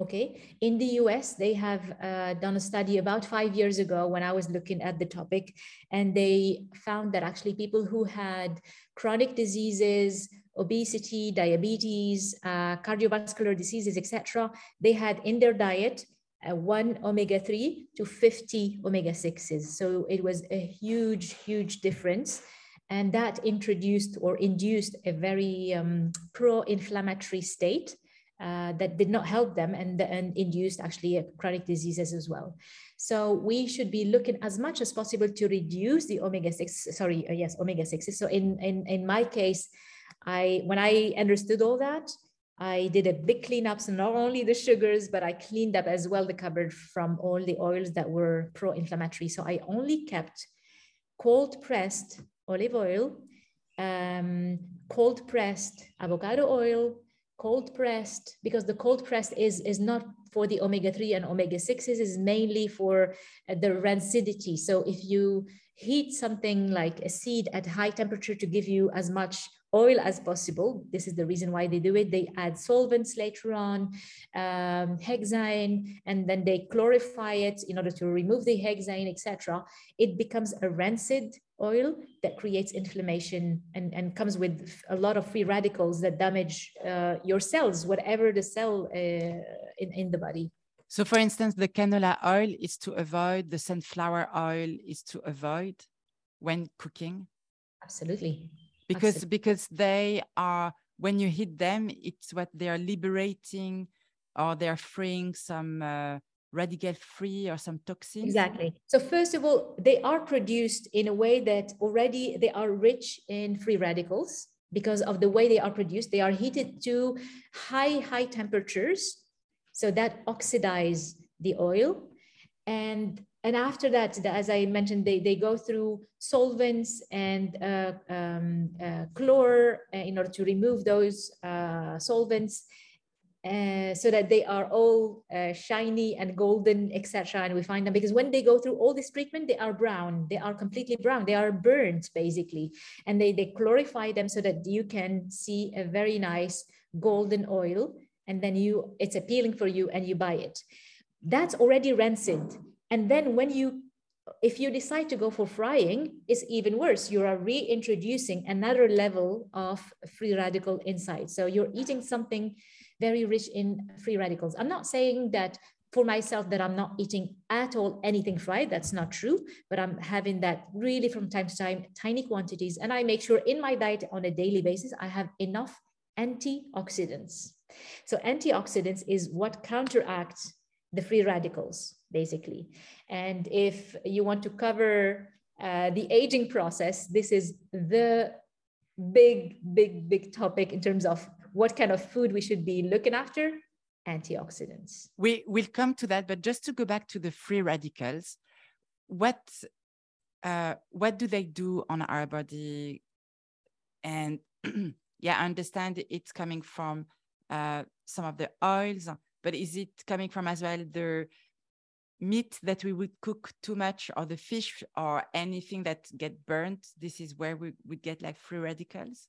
Okay. In the US, they have uh, done a study about five years ago when I was looking at the topic, and they found that actually people who had chronic diseases, obesity, diabetes, uh, cardiovascular diseases, etc., they had in their diet uh, one omega 3 to 50 omega 6s. So it was a huge, huge difference and that introduced or induced a very um, pro-inflammatory state uh, that did not help them and, and induced actually chronic diseases as well. So we should be looking as much as possible to reduce the omega-6, sorry, uh, yes, omega-6. So in, in, in my case, I when I understood all that, I did a big cleanup. So not only the sugars, but I cleaned up as well the cupboard from all the oils that were pro-inflammatory. So I only kept cold pressed olive oil, um, cold pressed avocado oil, cold pressed, because the cold pressed is, is not for the omega-3 and omega-6s, is mainly for uh, the rancidity. So if you heat something like a seed at high temperature to give you as much oil as possible. This is the reason why they do it. They add solvents later on, um, hexane, and then they chlorify it in order to remove the hexane, etc. It becomes a rancid oil that creates inflammation and, and comes with a lot of free radicals that damage uh, your cells, whatever the cell uh, in, in the body. So, for instance, the canola oil is to avoid, the sunflower oil is to avoid when cooking? Absolutely because because they are when you hit them it's what they are liberating or they're freeing some uh, radical free or some toxins. Exactly. So first of all they are produced in a way that already they are rich in free radicals. Because of the way they are produced they are heated to high high temperatures. So that oxidize the oil. And and after that, as I mentioned, they, they go through solvents and uh, um, uh, chlor uh, in order to remove those uh, solvents uh, so that they are all uh, shiny and golden, etc. And we find them because when they go through all this treatment, they are brown. They are completely brown. They are burnt basically, and they they clarify them so that you can see a very nice golden oil, and then you it's appealing for you, and you buy it. That's already rancid and then when you, if you decide to go for frying, it's even worse. You are reintroducing another level of free radical inside. So you're eating something very rich in free radicals. I'm not saying that for myself that I'm not eating at all anything fried. That's not true, but I'm having that really from time to time, tiny quantities. And I make sure in my diet on a daily basis, I have enough antioxidants. So antioxidants is what counteracts the free radicals basically. And if you want to cover uh, the aging process, this is the big, big, big topic in terms of what kind of food we should be looking after antioxidants. We will come to that, but just to go back to the free radicals, what uh, what do they do on our body? And <clears throat> yeah, I understand it's coming from uh, some of the oils, but is it coming from as well the meat that we would cook too much or the fish or anything that get burnt this is where we would get like free radicals?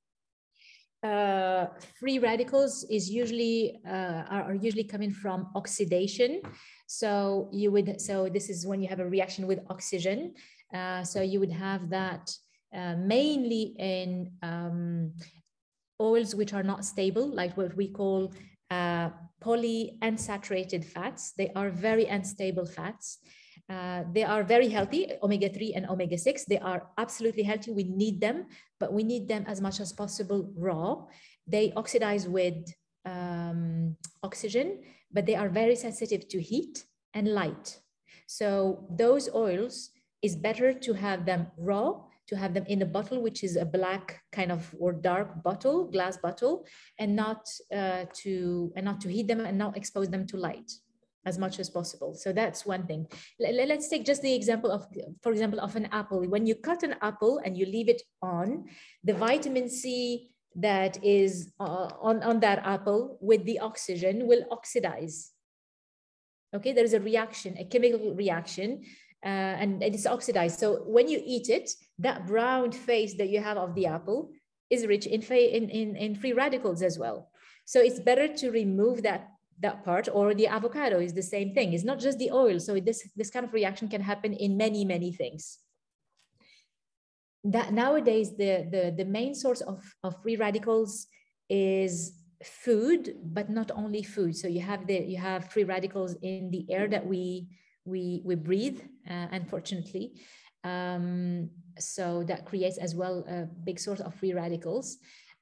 Uh, free radicals is usually uh, are, are, usually coming from oxidation. So you would so this is when you have a reaction with oxygen. Uh, so you would have that uh, mainly in um, oils which are not stable like what we call uh, polyunsaturated fats. They are very unstable fats. Uh, they are very healthy, omega 3 and omega 6. They are absolutely healthy. We need them, but we need them as much as possible raw. They oxidize with um, oxygen, but they are very sensitive to heat and light. So, those oils is better to have them raw to have them in a bottle, which is a black kind of or dark bottle, glass bottle, and not uh, to and not to heat them and not expose them to light as much as possible. So that's one thing. Let's take just the example of, for example, of an apple. When you cut an apple and you leave it on, the vitamin C that is uh, on, on that apple with the oxygen will oxidize. Okay, there is a reaction, a chemical reaction uh, and, it's oxidized. So when you eat it, that brown face that you have of the apple is rich in, in, in, in free radicals as well. So it's better to remove that that part or the avocado is the same thing. It's not just the oil. So this, this kind of reaction can happen in many, many things. That nowadays, the, the, the main source of, of free radicals is food, but not only food. So you have the you have free radicals in the air that we we we breathe uh, unfortunately. Um, so that creates as well a big source of free radicals.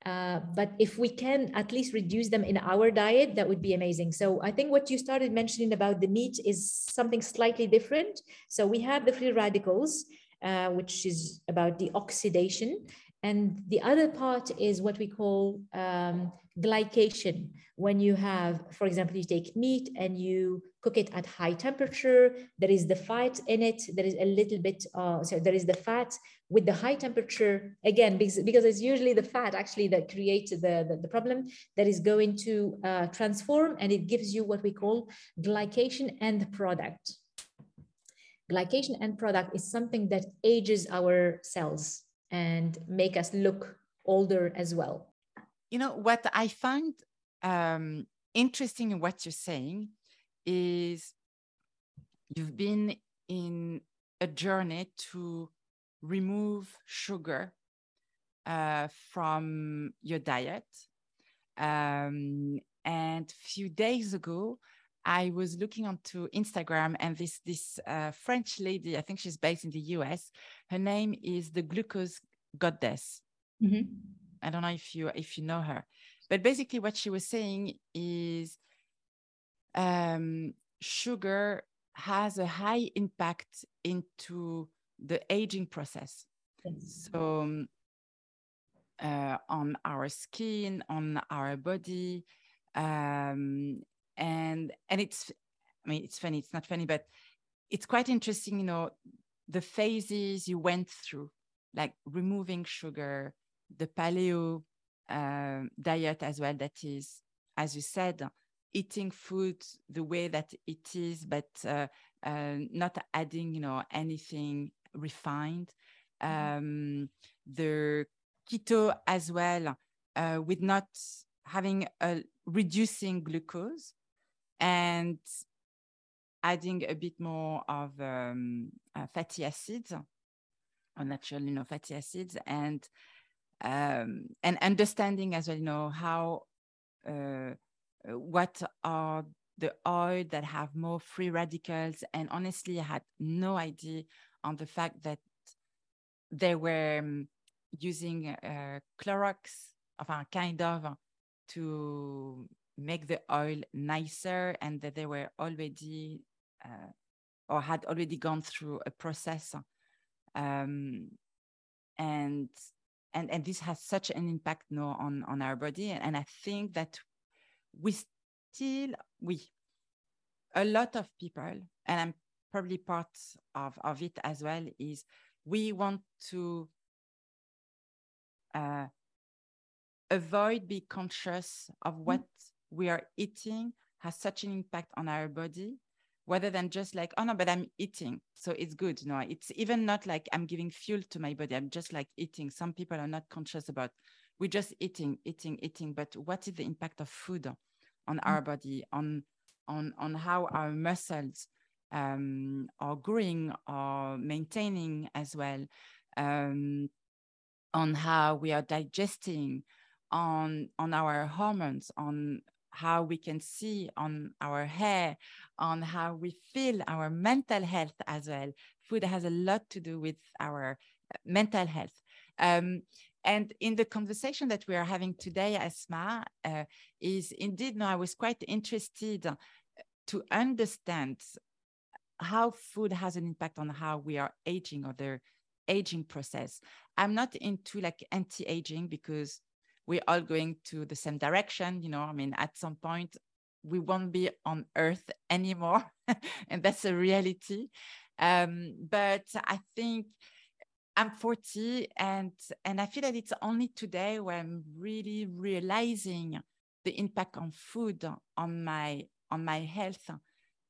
Uh, but if we can at least reduce them in our diet that would be amazing. So i think what you started mentioning about the meat is something slightly different. So we have the free radicals uh, which is about the oxidation and the other part is what we call um, glycation. When you have for example you take meat and you cook it at high temperature there is the fat in it there is a little bit uh, so there is the fat with the high temperature. Again because, because it's usually the fat actually that creates the, the, the problem that is going to uh, transform and it gives you what we call glycation end product. Glycation end product is something that ages our cells and make us look older as well. You know what i find um, interesting in what you're saying is you've been in a journey to remove sugar uh, from your diet. Um, and a few days ago i was looking onto instagram and this this uh, french lady i think she's based in the us her name is the glucose goddess mm-hmm. I don't know if you if you know her, but basically what she was saying is um, sugar has a high impact into the aging process. Yes. So um, uh, on our skin, on our body, um, and and it's I mean it's funny. It's not funny, but it's quite interesting. You know the phases you went through, like removing sugar, the paleo uh, diet as well that is as you said eating food the way that it is but uh, uh, not adding you know anything refined mm-hmm. um, the keto as well uh, with not having a reducing glucose and adding a bit more of um, uh, fatty acids or natural you know fatty acids and um, and understanding as well, you know, how uh, what are the oil that have more free radicals. And honestly, I had no idea on the fact that they were um, using uh, Clorox, enfin, kind of, to make the oil nicer and that they were already uh, or had already gone through a process. Um, and and and this has such an impact know, on on our body and, and i think that we still we a lot of people and i'm probably part of of it as well is we want to uh, avoid be conscious of mm-hmm. what mm-hmm. We are eating has such an impact on our body rather than just like, oh no, but I'm eating. So it's good. no it's even not like I'm giving fuel to my body. I'm just like eating. Some people are not conscious about we're just eating, eating, eating. But what is the impact of food on mm-hmm. our body, on on on how our muscles um, are growing or maintaining as well, um, on how we are digesting, on on our hormones, on how we can see on our hair, on how we feel, our mental health as well. Food has a lot to do with our uh, mental health. Um, and in the conversation that we are having today, Asmaa, uh, is indeed, no, I was quite interested to understand how food has an impact on how we are aging or the aging process. I'm not into like anti-aging because we're all going to the same direction you know i mean at some point we won't be on earth <laughs> anymore <laughs> and that's a reality. Um, but i think i'm 40 and and i feel that it's only today where i'm really realizing the impact on food on my on my health.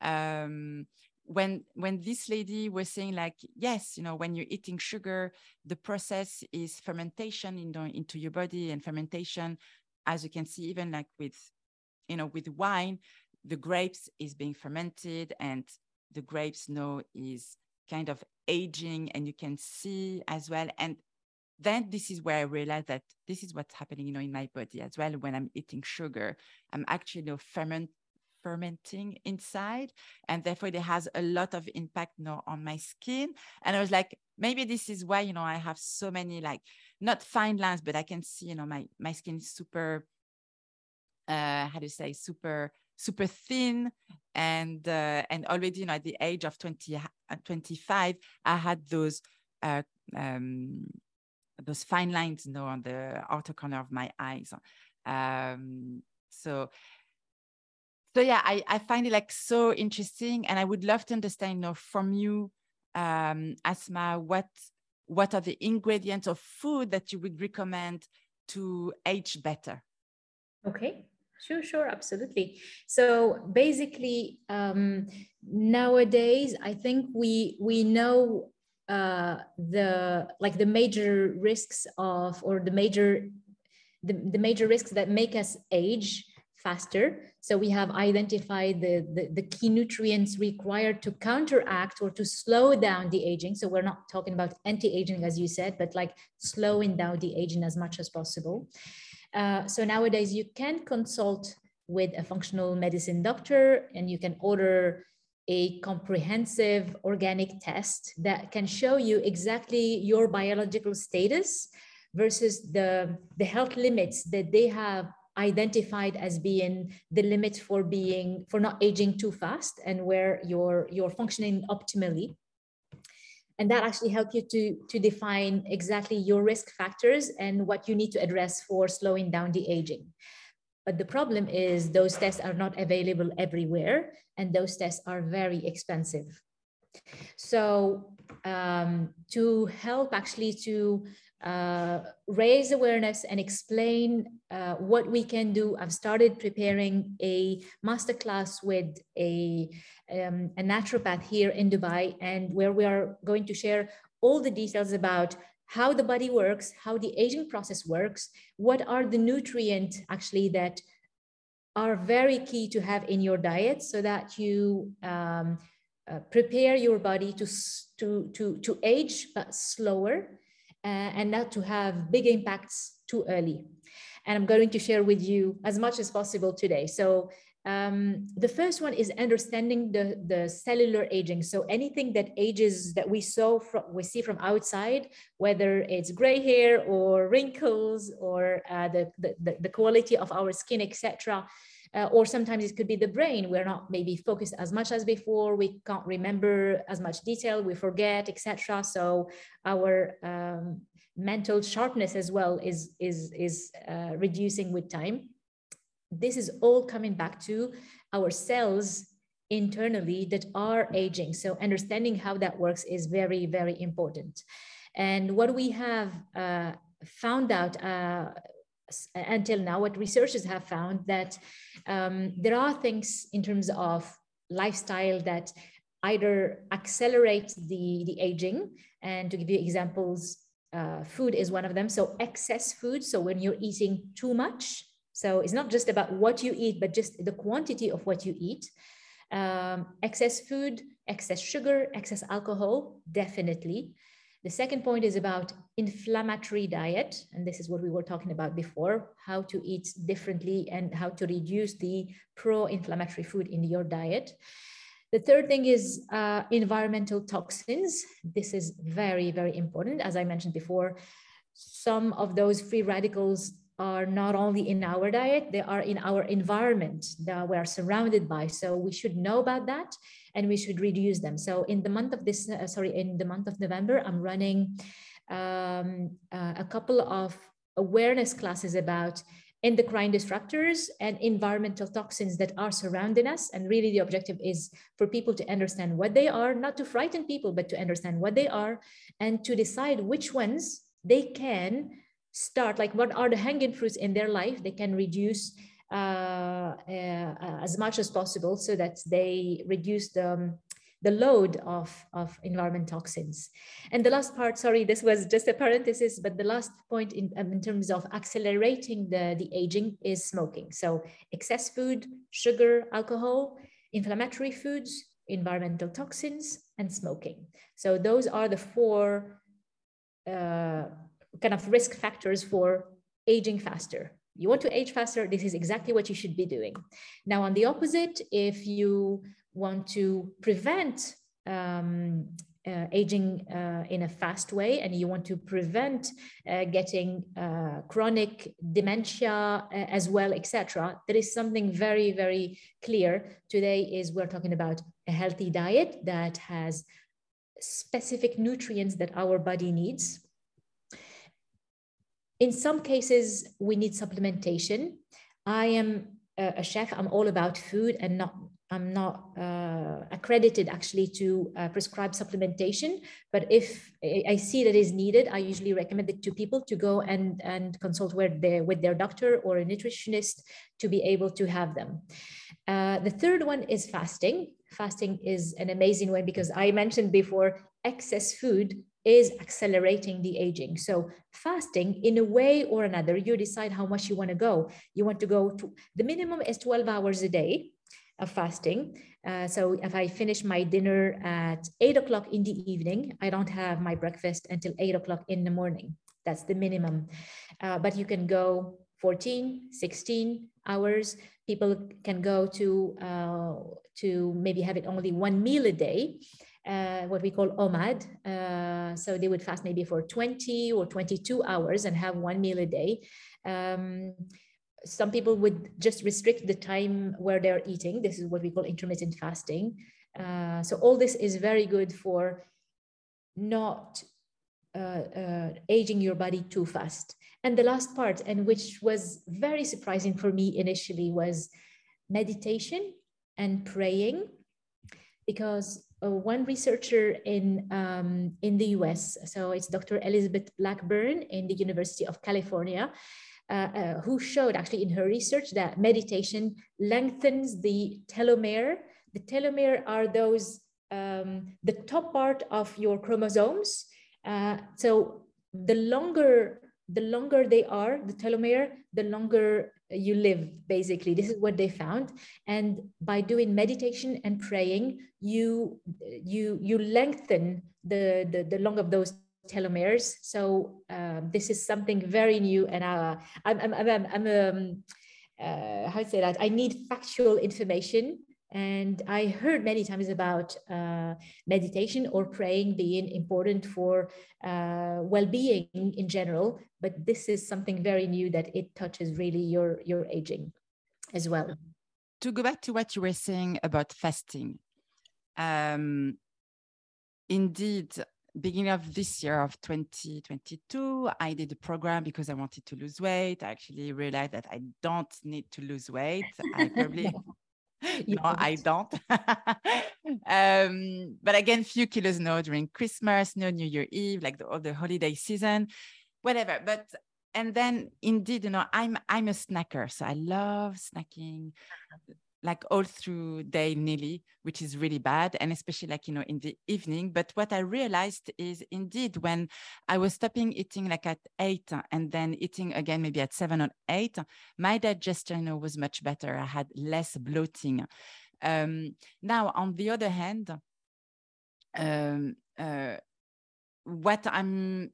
Um, when when this lady was saying like yes you know when you're eating sugar the process is fermentation you know into your body and fermentation as you can see even like with you know with wine the grapes is being fermented and the grapes know is kind of aging and you can see as well and then this is where I realized that this is what's happening, you know, in my body as well. When I'm eating sugar, I'm actually you know, ferment, fermenting inside and therefore it has a lot of impact you know, on my skin. And i was like maybe this is why you know i have so many like not fine lines but i can see you know my my skin is super uh how do you say super super thin. And uh, and already you know at the age of 20 uh, 25 i had those uh um those fine lines you know on the outer corner of my eyes. Um, so so yeah, I, I find it like so interesting, and I would love to understand, you know, from you, um, Asmaa, what what are the ingredients of food that you would recommend to age better? Okay, sure, sure, absolutely. So basically, um, nowadays, I think we we know uh, the like the major risks of or the major the, the major risks that make us age faster. So we have identified the, the, the, key nutrients required to counteract or to slow down the aging. So we're not talking about anti-aging, as you said, but like slowing down the aging as much as possible. Uh, so nowadays you can consult with a functional medicine doctor and you can order a comprehensive organic test that can show you exactly your biological status versus the, the health limits that they have identified as being the limit for being for not aging too fast and where you're you're functioning optimally. And that actually help you to to define exactly your risk factors and what you need to address for slowing down the aging. But the problem is those tests are not available everywhere and those tests are very expensive. So um, to help actually to uh, raise awareness and explain uh, what we can do. I've started preparing a masterclass with a, um, a naturopath here in Dubai, and where we are going to share all the details about how the body works, how the aging process works, what are the nutrients actually that are very key to have in your diet so that you um, uh, prepare your body to, to, to, to age but slower and not to have big impacts too early. And I'm going to share with you as much as possible today. So um, the first one is understanding the, the cellular aging. So anything that ages that we saw from, we see from outside, whether it's gray hair or wrinkles or uh, the, the, the quality of our skin, etc. Uh, or sometimes it could be the brain. We're not maybe focused as much as before. We can't remember as much detail. We forget, etc. So our um, mental sharpness as well is is is uh, reducing with time. This is all coming back to our cells internally that are aging. So understanding how that works is very very important. And what we have uh, found out uh, until now, what researchers have found that um, there are things in terms of lifestyle that either accelerate the, the aging. And to give you examples, uh, food is one of them. So excess food. So when you're eating too much, so it's not just about what you eat, but just the quantity of what you eat. Um, excess food, excess sugar, excess alcohol, definitely. The second point is about inflammatory diet. And this is what we were talking about before, how to eat differently and how to reduce the pro-inflammatory food in your diet. The third thing is uh, environmental toxins. This is very, very important. As I mentioned before, some of those free radicals are not only in our diet, they are in our environment that we are surrounded by. So we should know about that and we should reduce them. So in the month of this, uh, sorry, in the month of November, I'm running um, uh, a couple of awareness classes about endocrine disruptors and environmental toxins that are surrounding us. And really the objective is for people to understand what they are, not to frighten people, but to understand what they are and to decide which ones they can start, like what are the hanging fruits in their life they can reduce uh, uh, as much as possible so that they reduce the, the load of, of environment toxins. And the last part, sorry, this was just a parenthesis, but the last point in, um, in terms of accelerating the, the aging is smoking. So excess food, sugar, alcohol, inflammatory foods, environmental toxins, and smoking. So those are the four uh, kind of risk factors for aging faster. You want to age faster, this is exactly what you should be doing. Now, on the opposite, if you want to prevent um, uh, aging uh, in a fast way and you want to prevent uh, getting uh, chronic dementia uh, as well etc there is something very very clear. Today is we're talking about a healthy diet that has specific nutrients that our body needs in some cases, we need supplementation. I am a chef. I'm all about food and not I'm not uh, accredited actually to uh, prescribe supplementation, but if I see that is needed, I usually recommend it to people to go and, and consult with their, with their doctor or a nutritionist to be able to have them. Uh, the third one is fasting. Fasting is an amazing way because I mentioned before excess food is accelerating the aging. So fasting in a way or another, you decide how much you want to go. You want to go to the minimum is 12 hours a day of fasting. Uh, so if I finish my dinner at eight o'clock in the evening, I don't have my breakfast until eight o'clock in the morning. That's the minimum. Uh, but you can go 14, 16 hours. People can go to uh, to maybe having only one meal a day, uh, what we call OMAD. Uh, so they would fast maybe for 20 or 22 hours and have one meal a day. Um, some people would just restrict the time where they're eating. This is what we call intermittent fasting. Uh, so all this is very good for not uh, uh, aging your body too fast. And the last part, and which was very surprising for me initially, was meditation and praying, because uh, one researcher in um, in the U.S., so it's Dr. Elizabeth Blackburn in the University of California, uh, uh, who showed actually in her research that meditation lengthens the telomere. The telomere are those, um, the top part of your chromosomes. Uh, so the longer, the longer they are, the telomere, the longer you live basically this is what they found and by doing meditation and praying you you you lengthen the the, the long of those telomeres. So um, this is something very new, and uh, I'm I'm I'm, I'm um, uh, how to say that I need factual information. And I heard many times about uh, meditation or praying being important for uh, well-being in general, but this is something very new that it touches really your your aging as well. To go back to what you were saying about fasting, um, indeed, beginning of this year of 2022 i did a program because i wanted to lose weight. I actually realized that i don't need to lose weight. I probably <laughs> no i <laughs> don't. <laughs> Um, but again few kilos no during christmas no new year eve like the, all the holiday season whatever. But and then indeed you know i'm i'm a snacker so i love snacking like all through day nearly which is really bad and especially like you know in the evening. But what i realized is indeed when i was stopping eating like at eight and then eating again maybe at seven or eight my digestion you know, was much better. I had less bloating. Um, now on the other hand um, uh, what i'm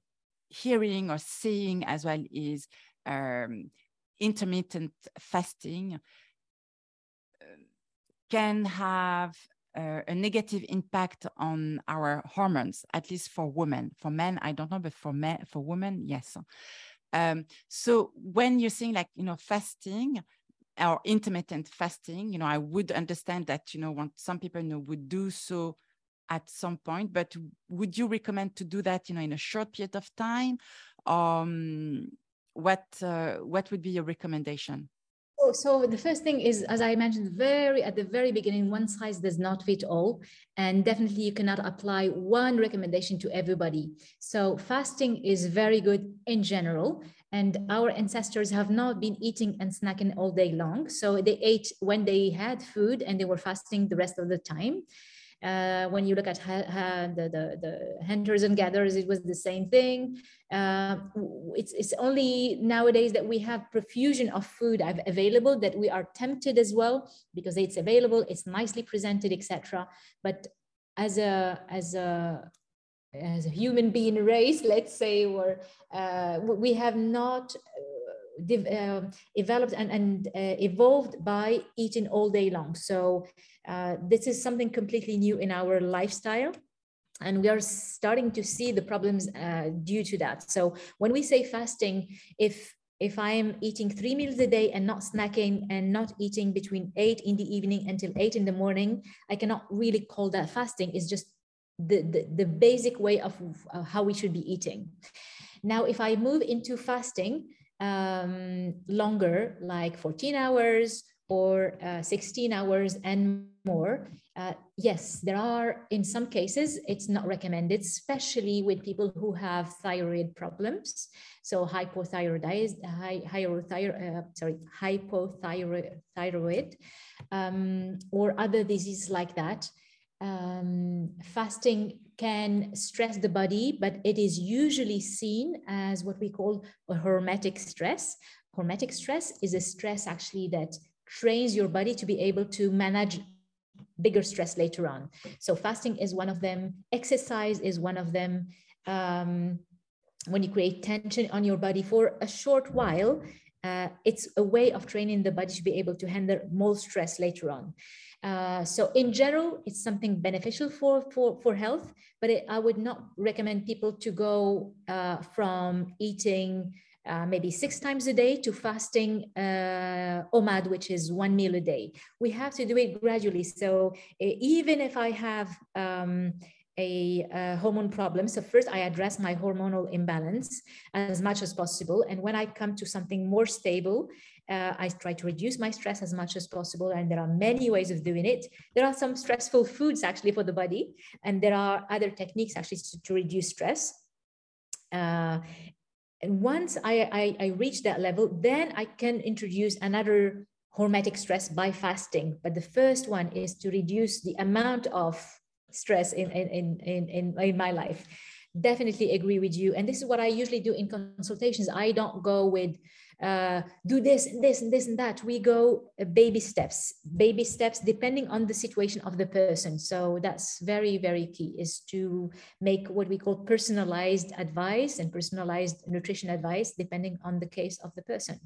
hearing or seeing as well is um, intermittent fasting can have uh, a negative impact on our hormones, at least for women. For men, I don't know, but for men, for women, yes. Um, so when you're saying like you know fasting or intermittent fasting, you know, I would understand that you know want some people you know would do so at some point, but would you recommend to do that you know in a short period of time? Um, what uh, what would be your recommendation? So, so the first thing is, as I mentioned very at the very beginning, one size does not fit all, and definitely you cannot apply one recommendation to everybody. So fasting is very good in general, and our ancestors have not been eating and snacking all day long. So they ate when they had food, and they were fasting the rest of the time. Uh, when you look at the, the, the, hunters and gatherers, it was the same thing. Uh, it's, it's only nowadays that we have profusion of food available that we are tempted as well because it's available, it's nicely presented, etc. But as a as a as a human being race, <laughs> let's say, or uh, we have not uh, developed and, and uh, evolved by eating all day long. So uh, this is something completely new in our lifestyle. And we are starting to see the problems uh, due to that. So when we say fasting, if if I am eating three meals a day and not snacking and not eating between eight in the evening until eight in the morning, I cannot really call that fasting. It's just the, the, the basic way of uh, how we should be eating. Now, if I move into fasting um, longer, like 14 hours or uh, 16 hours and more, uh, yes, there are, in some cases, it's not recommended, especially with people who have thyroid problems. So hypothyroidism, hy, hypothyroid, uh, sorry, hypothyroid, thyroid, um, or other diseases like that. Um, fasting can stress the body, but it is usually seen as what we call a hormetic stress. Hormetic stress is a stress actually that trains your body to be able to manage bigger stress later on. So fasting is one of them. Exercise is one of them. Um, when you create tension on your body for a short while, uh, it's a way of training the body to be able to handle more stress later on. Uh, so in general, it's something beneficial for, for, for health, but it, I would not recommend people to go uh, from eating uh, maybe six times a day to fasting uh, OMAD, which is one meal a day. We have to do it gradually. So even if I have um, a, a, hormone problem, so first I address my hormonal imbalance as much as possible. And when I come to something more stable, uh, I try to reduce my stress as much as possible. And there are many ways of doing it. There are some stressful foods actually for the body, and there are other techniques actually to, to reduce stress. Uh, and once I, I, I reach that level, then I can introduce another hormetic stress by fasting. But the first one is to reduce the amount of stress in, in, in, in, in my life. Definitely agree with you. And this is what I usually do in consultations. I don't go with uh, do this and this and this and that. We go uh, baby steps, baby steps, depending on the situation of the person. So that's very, very key is to make what we call personalized advice and personalized nutrition advice, depending on the case of the person.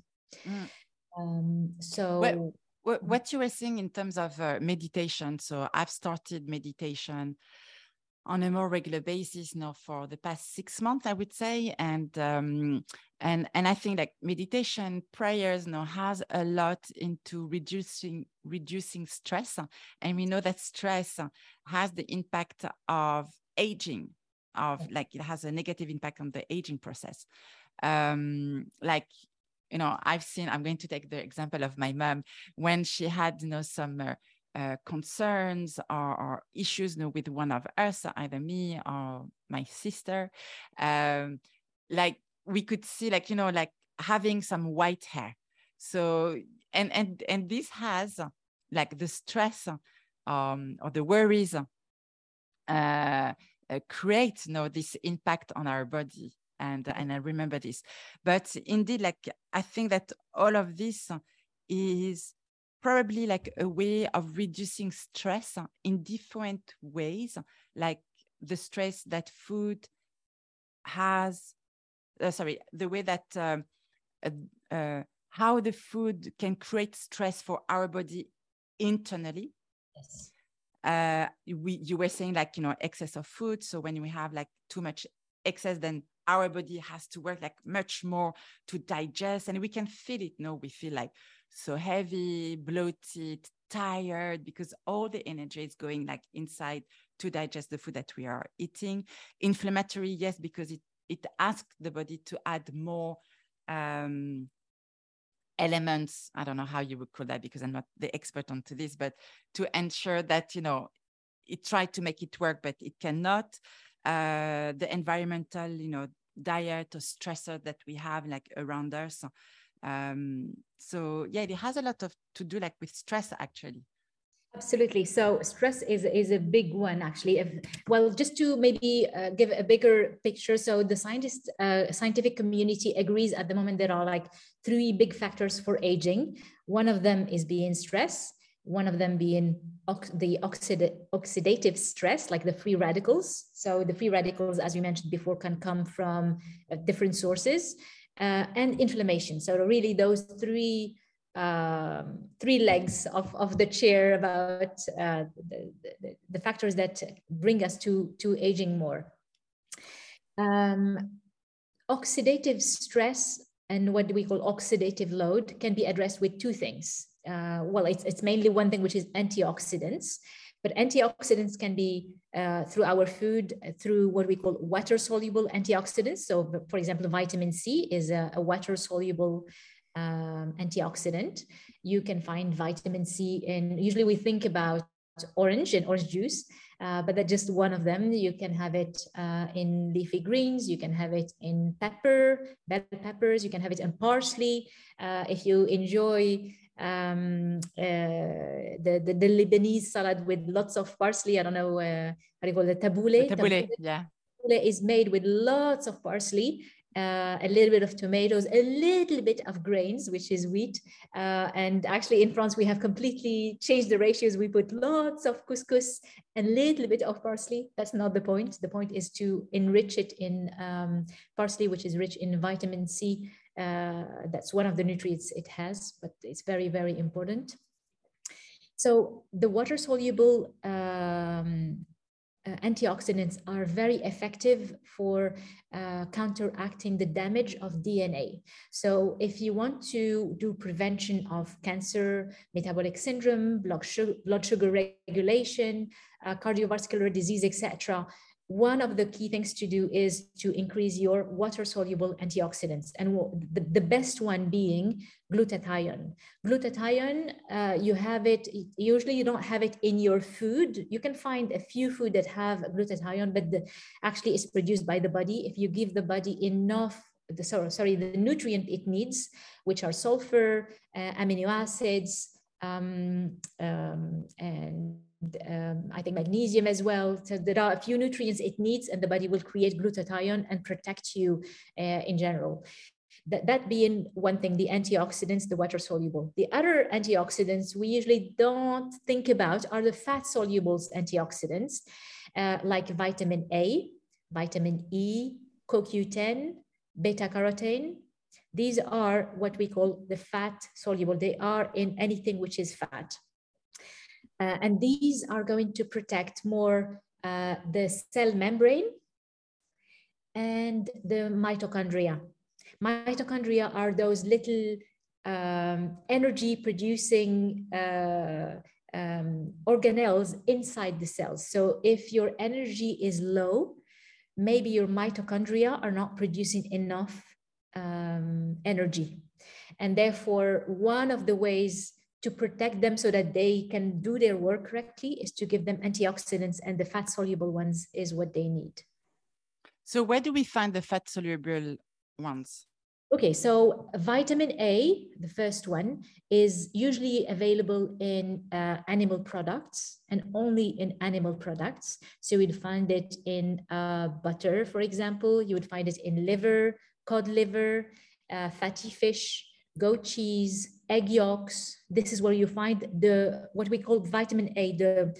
Mm. Um, so. Well, what you were saying in terms of uh, meditation. So I've started meditation on a more regular basis now for the past six months, I would say. And um, and and I think like meditation, prayers now has a lot into reducing reducing stress. And we know that stress has the impact of aging, of like it has a negative impact on the aging process. Um, like you know, I've seen. I'm going to take the example of my mom when she had you know some. Uh, uh, concerns or, or, issues you know, with one of us, either me or my sister, um, like we could see, like you know, like having some white hair. So and and and this has like the stress um, or the worries uh, uh, create you know this impact on our body and and I remember this. But indeed, like I think that all of this is probably like a way of reducing stress in different ways, like the stress that food has, uh, sorry, the way that um, uh, uh, how the food can create stress for our body internally. Yes. Uh, we, you were saying like, you know, excess of food. So when we have like too much excess, then our body has to work like much more to digest and we can feel it. No, we feel like so heavy, bloated, tired because all the energy is going like inside to digest the food that we are eating. Inflammatory, yes, because it it asks the body to add more um, elements. I don't know how you would call that because I'm not the expert onto this, but to ensure that you know it tried to make it work, but it cannot. Uh, the environmental, you know, diet or stressor that we have like around us um, so yeah it has a lot of to do like with stress actually. Absolutely. So stress is is a big one actually. If, well just to maybe uh, give a bigger picture so the scientist uh, scientific community agrees at the moment there are like three big factors for aging. One of them is being stress one of them being ox- the oxid- oxidative stress, like the free radicals. So the free radicals, as we mentioned before, can come from uh, different sources uh, and inflammation. So really those three um, three legs of, of the chair about uh, the, the, the, factors that bring us to, to aging more. Um, oxidative stress and what we call oxidative load can be addressed with two things. Uh, well, it's, it's mainly one thing, which is antioxidants. But antioxidants can be uh, through our food, through what we call water soluble antioxidants. So, for example, vitamin C is a, a water soluble um, antioxidant. You can find vitamin C in, usually we think about orange and orange juice, uh, but that's just one of them. You can have it uh, in leafy greens, you can have it in pepper, bell peppers, you can have it in parsley. Uh, if you enjoy um, uh, the, the, the Lebanese salad with lots of parsley. I don't know uh, how do you call it, tabbouleh. Tabbouleh, yeah. Tabbouleh is made with lots of parsley. Uh, a little bit of tomatoes, a little bit of grains, which is wheat. Uh, and actually, in France, we have completely changed the ratios. We put lots of couscous and a little bit of parsley. That's not the point. The point is to enrich it in um, parsley, which is rich in vitamin C that's one of the nutrients it has, but it's very, very important. So the water soluble um, uh, antioxidants are very effective for uh, counteracting the damage of DNA. So if you want to do prevention of cancer, metabolic syndrome, blood sugar, blood sugar regulation, uh, cardiovascular disease, etc., one of the key things to do is to increase your water soluble antioxidants. And the, the best one being glutathione. Glutathione uh, you have it usually you don't have it in your food. You can find a few food that have glutathione but the, actually it's produced by the body. If you give the body enough the sorry, sorry the nutrient it needs which are sulfur uh, amino acids um, um, and um, I think magnesium as well. So there are a few nutrients it needs, and the body will create glutathione and protect you uh, in general. That, that being one thing, the antioxidants, the water soluble. The other antioxidants we usually don't think about are the fat soluble antioxidants, uh, like vitamin A, vitamin E, CoQ10, beta carotene. These are what we call the fat soluble. They are in anything which is fat. Uh, and these are going to protect more uh, the cell membrane and the mitochondria. Mitochondria are those little um, energy producing uh, um, organelles inside the cells. So if your energy is low, maybe your mitochondria are not producing enough um, energy. And therefore, one of the ways to protect them so that they can do their work correctly is to give them antioxidants and the fat soluble ones is what they need. So where do we find the fat soluble ones? Okay, so vitamin A, the first one, is usually available in uh, animal products and only in animal products. So you'd find it in uh, butter, for example. You would find it in liver, cod liver, uh, fatty fish, goat cheese, egg yolks. This is where you find the what we call vitamin A, the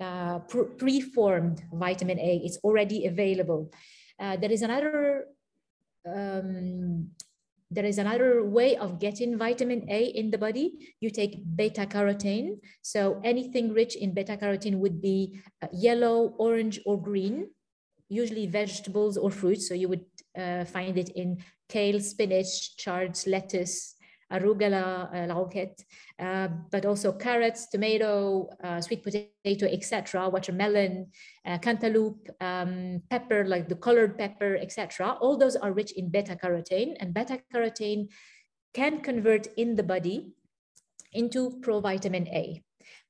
uh, preformed vitamin A. It's already available. Uh, there is another um, there is another way of getting vitamin A in the body. You take beta carotene. So anything rich in beta carotene would be uh, yellow, orange, or green, usually vegetables or fruits. So you would uh, find it in kale, spinach, chards, lettuce, arugula, uh, uh, but also carrots, tomato, uh, sweet potato, etc., watermelon, uh, cantaloupe, um, pepper, like the colored pepper, etc. All those are rich in beta carotene, and beta carotene can convert in the body into provitamin A.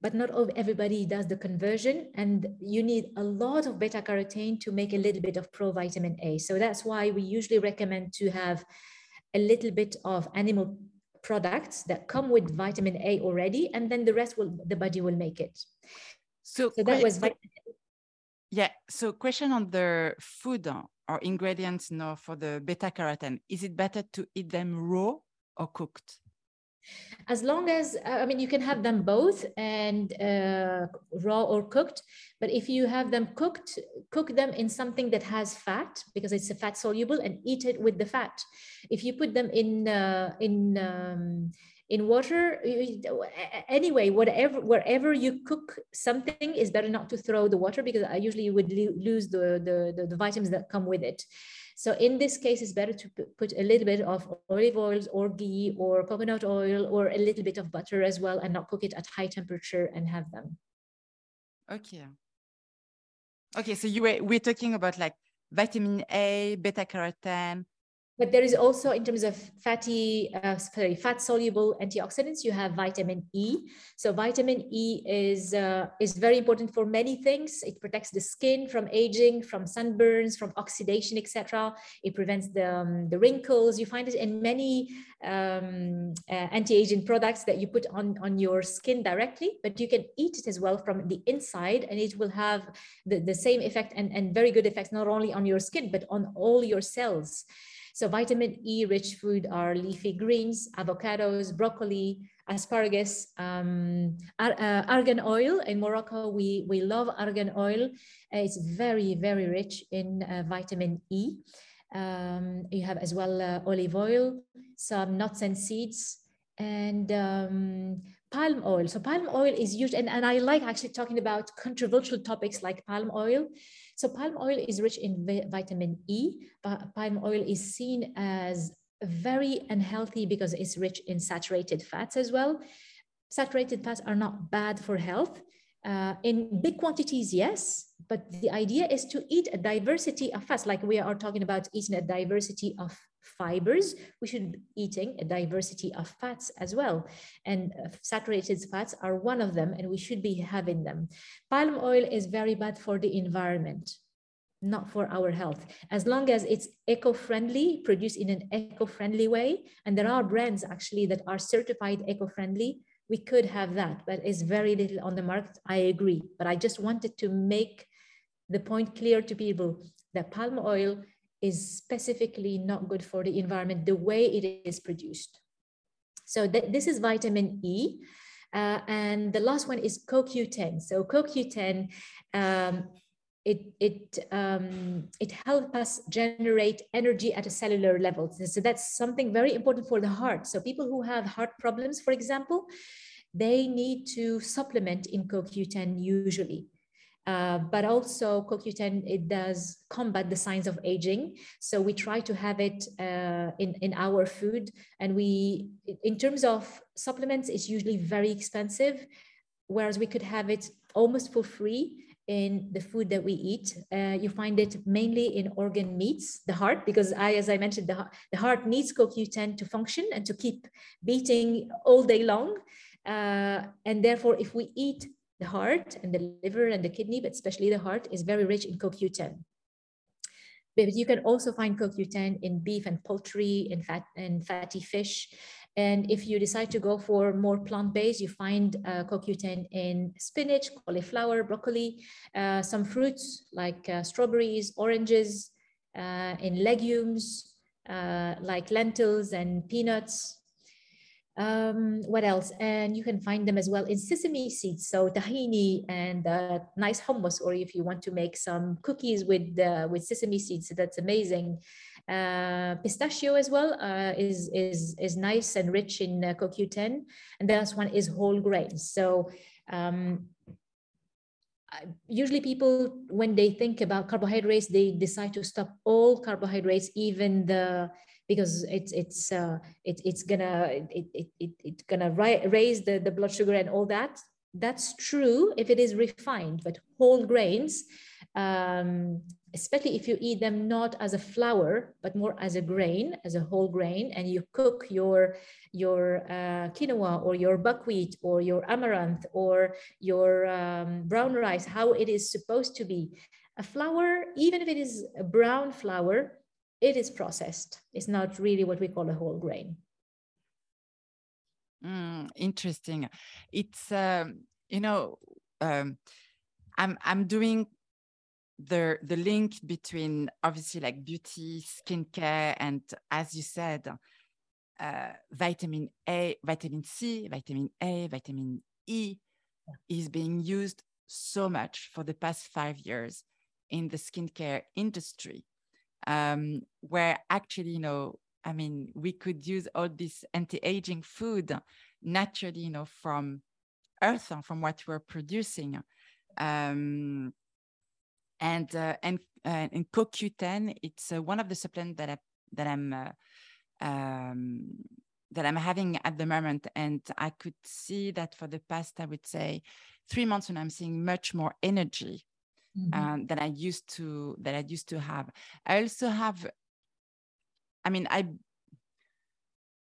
But not everybody does the conversion, and you need a lot of beta carotene to make a little bit of provitamin A. So that's why we usually recommend to have a little bit of animal products that come with vitamin A already, and then the rest will the body will make it. So, so that was yeah. So question on the food uh, or ingredients now for the beta carotene. Is it better to eat them raw or cooked? As long as uh, i mean you can have them both and uh, raw or cooked but if you have them cooked cook them in something that has fat because it's a fat soluble and eat it with the fat. If you put them in uh, in um, in water anyway whatever wherever you cook something is better not to throw the water because i usually would lose the, the the, the vitamins that come with it so in this case, it's better to put a little bit of olive oils or ghee or coconut oil or a little bit of butter as well and not cook it at high temperature and have them. Okay. Okay, so you were we're talking about like vitamin A, beta carotene, but there is also, in terms of fatty, uh, sorry, fat soluble antioxidants, you have vitamin E. So vitamin E is uh, is very important for many things. It protects the skin from aging, from sunburns, from oxidation, etc. It prevents the um, the wrinkles. You find it in many um, uh, anti-aging products that you put on on your skin directly, but you can eat it as well from the inside, and it will have the, the same effect and, and very good effects not only on your skin but on all your cells. So vitamin E rich food are leafy greens, avocados, broccoli, asparagus, um, ar uh, argan oil. In Morocco, we, we love argan oil. Uh, it's very, very rich in uh, vitamin E. Um, you have as well uh, olive oil, some nuts and seeds, and um, palm oil. So palm oil is used, and, and I like actually talking about controversial topics like palm oil. So palm oil is rich in vitamin E, but palm oil is seen as very unhealthy because it's rich in saturated fats as well. Saturated fats are not bad for health. Uh, in big quantities, yes, but the idea is to eat a diversity of fats, like we are talking about eating a diversity of fibers, we should be eating a diversity of fats as well. And uh, saturated fats are one of them, and we should be having them. Palm oil is very bad for the environment not for our health as long as it's eco-friendly produced in an eco-friendly way and there are brands actually that are certified eco-friendly we could have that but it's very little on the market i agree but i just wanted to make the point clear to people that palm oil is specifically not good for the environment the way it is produced. So th this is vitamin E. Uh, and the last one is CoQ10. So CoQ10, um, it, it, um, it helps us generate energy at a cellular level. So that's something very important for the heart. So people who have heart problems, for example, they need to supplement in CoQ10 usually. Uh, but also CoQ10, it does combat the signs of aging. So we try to have it uh, in, in our food. And we, in terms of supplements, it's usually very expensive, whereas we could have it almost for free in the food that we eat. Uh, you find it mainly in organ meats, the heart, because I, as I mentioned, the, the heart needs CoQ10 to function and to keep beating all day long. Uh, and therefore, if we eat the heart and the liver and the kidney, but especially the heart, is very rich in CoQ10. But you can also find CoQ10 in beef and poultry, in fat and fatty fish. And if you decide to go for more plant-based, you find uh, CoQ10 in spinach, cauliflower, broccoli, uh, some fruits like uh, strawberries, oranges, uh, in legumes uh, like lentils and peanuts, um, what else? And you can find them as well in sesame seeds, so tahini and uh, nice hummus, or if you want to make some cookies with uh, with sesame seeds, that's amazing. Uh, pistachio as well uh, is is is nice and rich in uh, CoQ10, and the last one is whole grains. So. Um, usually people when they think about carbohydrates they decide to stop all carbohydrates even the because it's it's uh, it, it's gonna it, it, it, gonna raise the, the blood sugar and all that. That's true if it is refined but whole grains um, especially if you eat them not as a flour but more as a grain as a whole grain and you cook your your uh, quinoa or your buckwheat or your amaranth or your um, brown rice how it is supposed to be. A flour even if it is a brown flour it is processed. It's not really what we call a whole grain. Mm, interesting. It's um, you know um, I'm I'm doing the the link between obviously like beauty, skincare, and as you said, uh, vitamin A, vitamin C, vitamin A, vitamin E is being used so much for the past five years in the skincare industry um, where actually, you know, I mean, we could use all this anti-aging food naturally, you know, from earth, from what we're producing. Um, and uh, and uh, in CoQ10, it's uh, one of the supplements that I that I'm uh, um, that I'm having at the moment, and I could see that for the past, I would say, three months when I'm seeing much more energy Mhm. um, than I used to that I used to have. I also have, I mean, I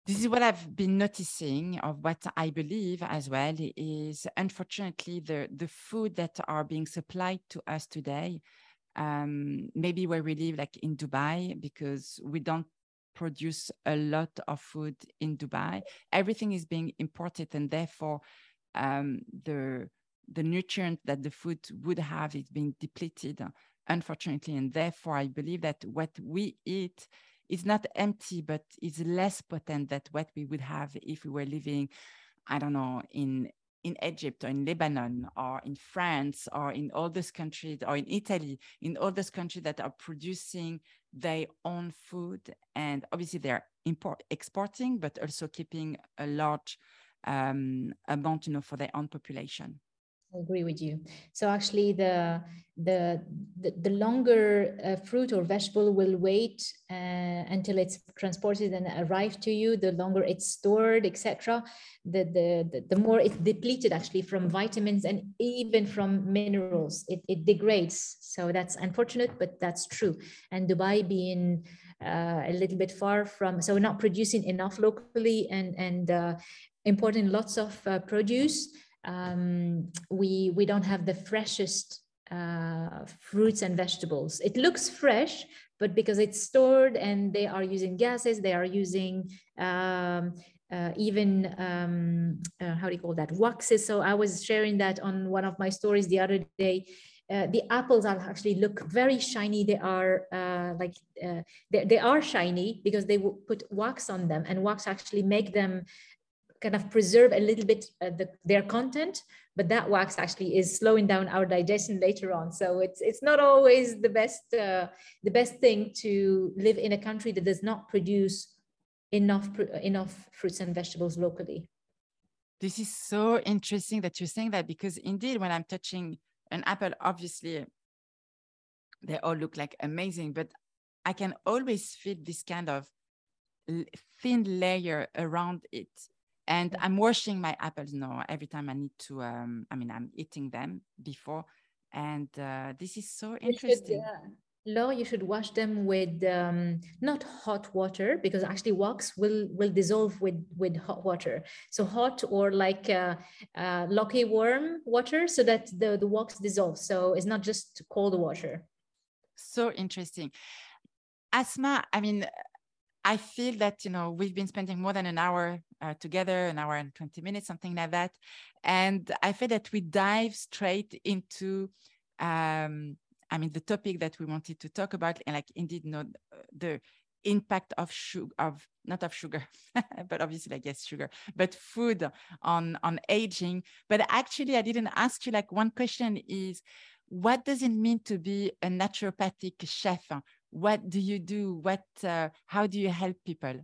this is what I've been noticing of what I believe as well is unfortunately the the food that are being supplied to us today, um, maybe where we live like in Dubai because we don't produce a lot of food in Dubai. Everything is being imported and therefore um, the the nutrient that the food would have is being depleted, unfortunately. And therefore, I believe that what we eat is not empty, but is less potent than what we would have if we were living, I don't know, in in Egypt or in Lebanon or in France or in all those countries or in Italy, in all those countries that are producing their own food. And obviously they're import exporting, but also keeping a large um, amount, you know, for their own population. I agree with you. So actually, the the the, the longer uh, fruit or vegetable will wait uh, until it's transported and arrived to you. The longer it's stored, etc. The, the the the more it's depleted actually from vitamins and even from minerals. It it degrades. So that's unfortunate, but that's true. And Dubai being uh, a little bit far from, so not producing enough locally and and uh, importing lots of uh, produce um, we we don't have the freshest uh, fruits and vegetables. It looks fresh, but because it's stored and they are using gases, they are using um, uh, even um, uh, how do you call that waxes. So I was sharing that on one of my stories the other day. Uh, the apples are actually look very shiny. They are uh, like uh, they, they are shiny because they put wax on them, and wax actually make them kind of preserve a little bit uh, the, their content but that wax actually is slowing down our digestion later on. So it's it's not always the best uh, the best thing to live in a country that does not produce enough enough fruits and vegetables locally. This is so interesting that you're saying that because indeed when i'm touching an apple obviously they all look like amazing but i can always feel this kind of thin layer around it and i'm washing my apples now every time i need to um, i mean i'm eating them before and uh, this is so interesting Law, you should wash them with um, not hot water because actually wax will will dissolve with with hot water. So hot or like uh, uh, lucky warm water so that the the wax dissolves. So it's not just cold water. So interesting, Asmaa. I mean, I feel that you know we've been spending more than an hour uh, together, an hour and twenty minutes, something like that, and I feel that we dive straight into, um, I mean, the topic that we wanted to talk about, and like indeed, you know, the impact of sugar, of not of sugar, <laughs> but obviously, I guess sugar, but food on on aging. But actually, I didn't ask you. Like one question is, what does it mean to be a naturopathic chef? What do you do? What uh, how do you help people?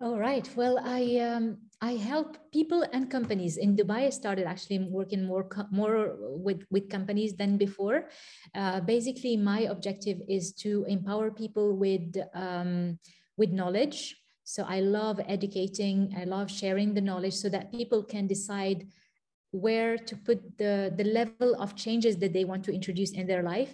All right. Well i um, i help people and companies. In dubai i started actually working more more with with companies than before. Uh, basically my objective is to empower people with um, with knowledge. So i love educating i love sharing the knowledge so that people can decide where to put the the level of changes that they want to introduce in their life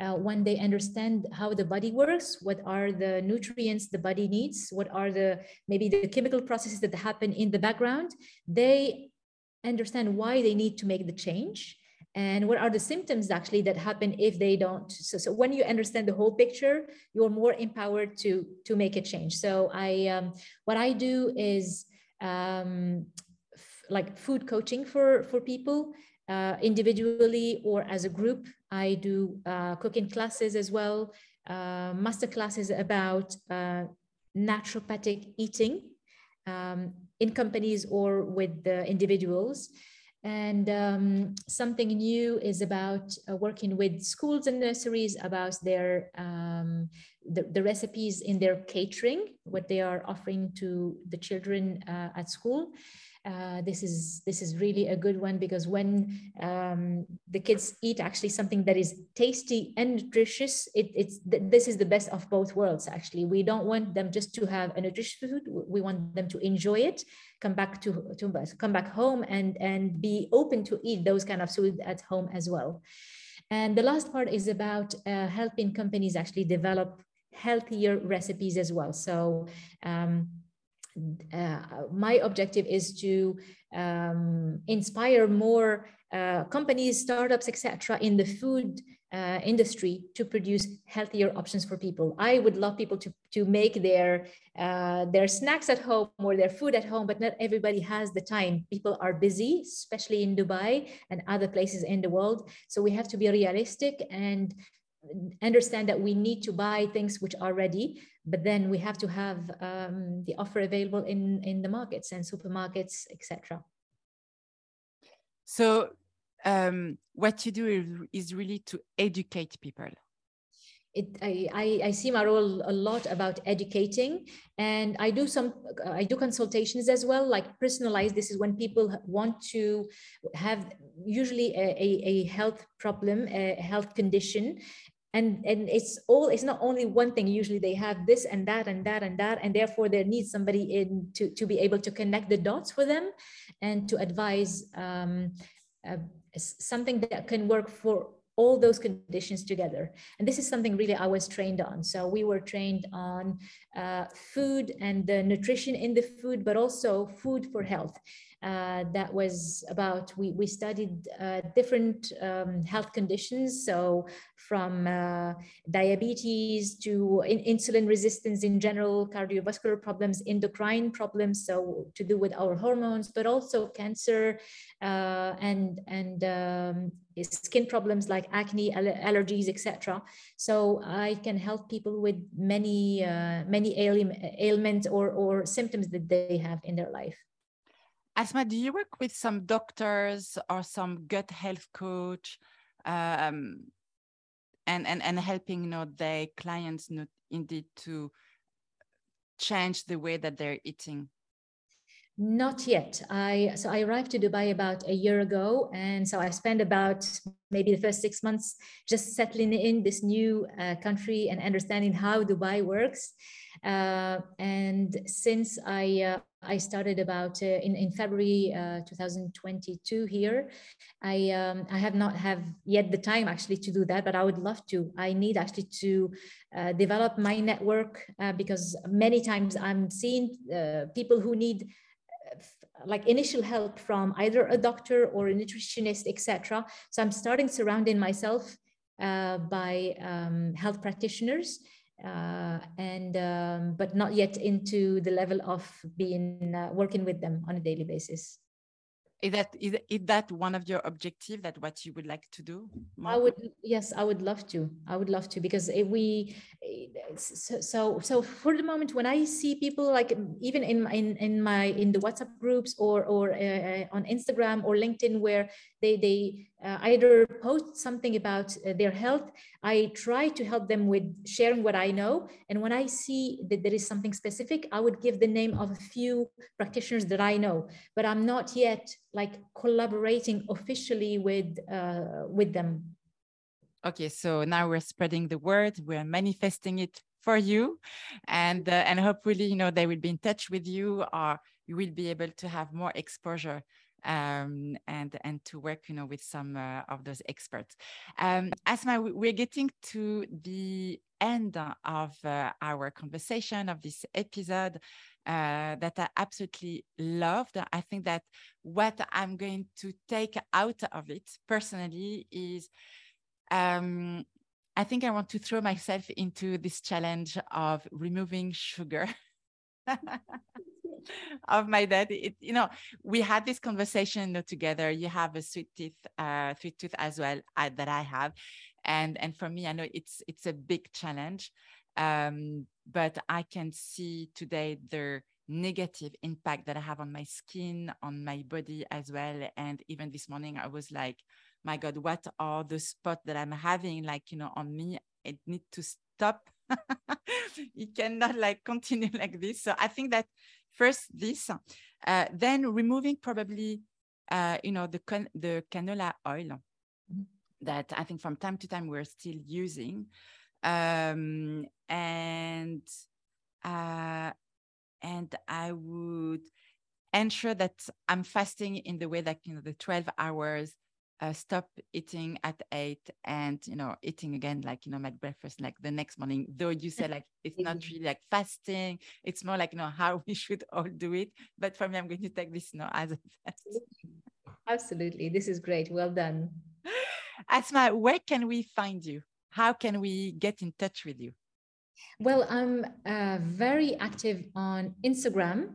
uh, when they understand how the body works, what are the nutrients the body needs, what are the maybe the chemical processes that happen in the background, they understand why they need to make the change and what are the symptoms actually that happen if they don't. So, so when you understand the whole picture you're more empowered to to make a change. So i um, what i do is um, like food coaching for for people uh, individually or as a group. I do uh, cooking classes as well, uh, master classes about uh, naturopathic eating um, in companies or with the individuals. And um, something new is about uh, working with schools and nurseries about their um, the, the, recipes in their catering, what they are offering to the children uh, at school. uh, this is this is really a good one because when um, the kids eat actually something that is tasty and nutritious, it, it's this is the best of both worlds. Actually, we don't want them just to have a nutritious food. We want them to enjoy it, come back to, to come back home, and and be open to eat those kind of food at home as well. And the last part is about uh, helping companies actually develop healthier recipes as well. So. Um, uh, my objective is to um, inspire more uh, companies, startups, etc., in the food uh, industry to produce healthier options for people. I would love people to to make their uh, their snacks at home or their food at home, but not everybody has the time. People are busy, especially in Dubai and other places in the world. So we have to be realistic and understand that we need to buy things which are ready but then we have to have um, the offer available in in the markets and supermarkets etc so um, what you do is really to educate people. It, I, I see my role a lot about educating and i do some i do consultations as well like personalized. This is when people want to have usually a, a, a health problem a health condition and and it's all it's not only one thing. Usually they have this and that and that and that and therefore there needs somebody in to to be able to connect the dots for them and to advise um, uh, something that can work for all those conditions together. And this is something really i was trained on. So we were trained on uh, food and the nutrition in the food but also food for health uh, that was about we, we studied uh, different um, health conditions. So from uh, diabetes to in, insulin resistance in general cardiovascular problems endocrine problems so to do with our hormones but also cancer uh, and and um, skin problems like acne allergies etc so i can help people with many uh, many ailments or or symptoms that they have in their life Asmaa, do you work with some doctors or some gut health coach um, and, and, and helping you know, their clients not indeed to change the way that they're eating? Not yet. I so I arrived to Dubai about a year ago, and so I spent about maybe the first six months just settling in this new uh, country and understanding how Dubai works. Uh, and since I uh, I started about uh, in, in February uh, 2022 here. I, um, I have not have yet the time actually to do that, but I would love to. I need actually to uh, develop my network because many times I'm seeing people who need like initial help from either a doctor or a nutritionist, etc. So I'm starting surrounding myself by um, health practitioners uh, and um, but not yet into the level of being uh, working with them on a daily basis is that is, is that one of your objective that what you would like to do i would yes i would love to. I would love to because if we so, so so for the moment when i see people like even in in, in my in the whatsapp groups or or uh, on instagram or linkedin where they they uh, either post something about uh, their health. I try to help them with sharing what i know. And when i see that there is something specific i would give the name of a few practitioners that i know. But i'm not yet like collaborating officially with uh, with them. Okay so now we're spreading the word. We're manifesting it for you. And uh, and hopefully you know they will be in touch with you or you will be able to have more exposure um, and and to work you know with some uh, of those experts um, Asmaa we're getting to the end of uh, our conversation of this episode uh, that I absolutely loved. I think that what I'm going to take out of it personally is um, I think I want to throw myself into this challenge of removing sugar. <laughs> of my dad it, you know we had this conversation together. You have a sweet teeth uh sweet tooth as well uh, that i have. And and for me i know it's it's a big challenge um but i can see today the negative impact that i have on my skin on my body as well. And even this morning i was like my god what are the spots that i'm having? Like you know on me it need to stop. <laughs> It cannot like continue <laughs> like this. So i think that first this Uh, then removing probably, uh, you know, the can- the canola oil that I think from time to time we're still using, um, and uh, and I would ensure that I'm fasting in the way that you know the 12 hours uh, stop eating at eight and you know eating again like you know at breakfast like the next morning though you say like it's not <laughs> really like fasting it's more like you know how <laughs> we should all do it but for me i'm going to take this you know as a fast absolutely. This is great. Well done. <laughs> Asmaa where can we find you? How can we get in touch with you? Well i'm uh, very active on instagram.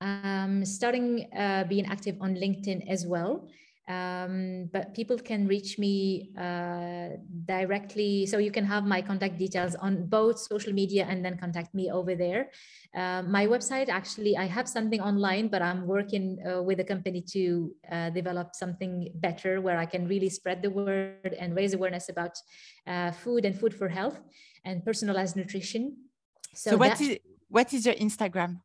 Um, starting uh, being active on linkedin as well um, but people can reach me uh, directly. So you can have my contact details on both social media and then contact me over there. Uh, my website actually i have something online but i'm working uh, with a company to uh, develop something better where i can really spread the word and raise awareness about uh, food and food for health and personalized nutrition. So, so what is what is your instagram?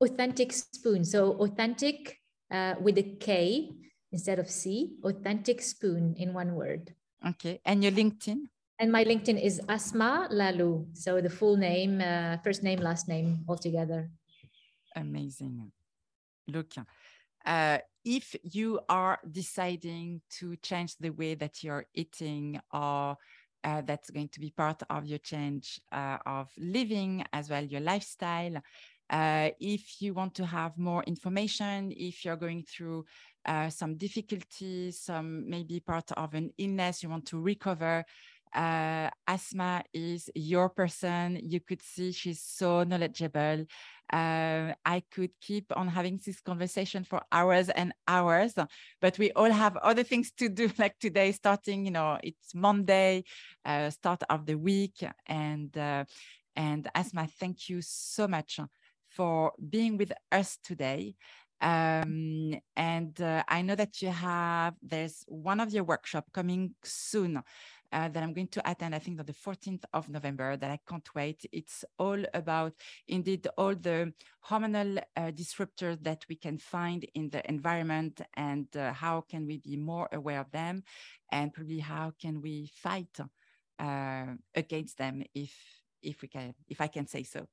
Authentic spoon. So authentic uh, with a k instead of C, authentic spoon in one word. Okay. And your LinkedIn? And my LinkedIn is Asmaa Lahlou. So the full name, uh, first name, last name all together. Amazing. Look, uh, if you are deciding to change the way that you're eating or uh, that's going to be part of your change uh, of living as well, your lifestyle. Uh, if you want to have more information, if you're going through uh, some difficulties, some maybe part of an illness you want to recover. Uh, Asmaa is your person. You could see she's so knowledgeable. Uh, I could keep on having this conversation for hours and hours, but we all have other things to do. <laughs> Like today, starting, you know, it's Monday, uh, start of the week, and uh, and Asmaa, thank you so much for being with us today. Um, and uh, I know that you have, there's one of your workshop coming soon uh, that I'm going to attend, I think on the 14th of November, that I can't wait. It's all about indeed all the hormonal uh, disruptors that we can find in the environment and uh, how can we be more aware of them and probably how can we fight uh, against them if, if we can, if I can say so.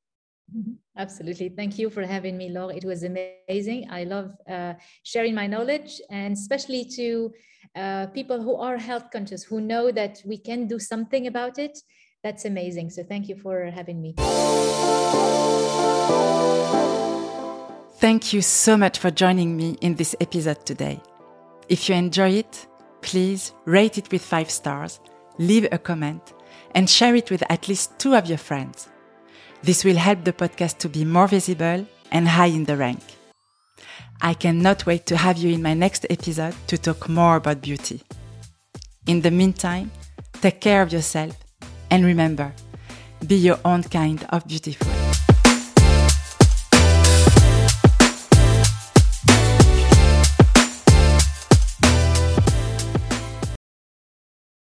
Mm-hmm. Absolutely. Thank you for having me, Laure. It was amazing. I love uh, sharing my knowledge and especially to uh, people who are health conscious, who know that we can do something about it. That's amazing. So thank you for having me. Thank you so much for joining me in this episode today. If you enjoy it, please rate it with five stars, leave a comment, and share it with at least two of your friends. This will help the podcast to be more visible and high in the rank. I cannot wait to have you in my next episode to talk more about beauty. In the meantime, take care of yourself and remember, be your own kind of beautiful.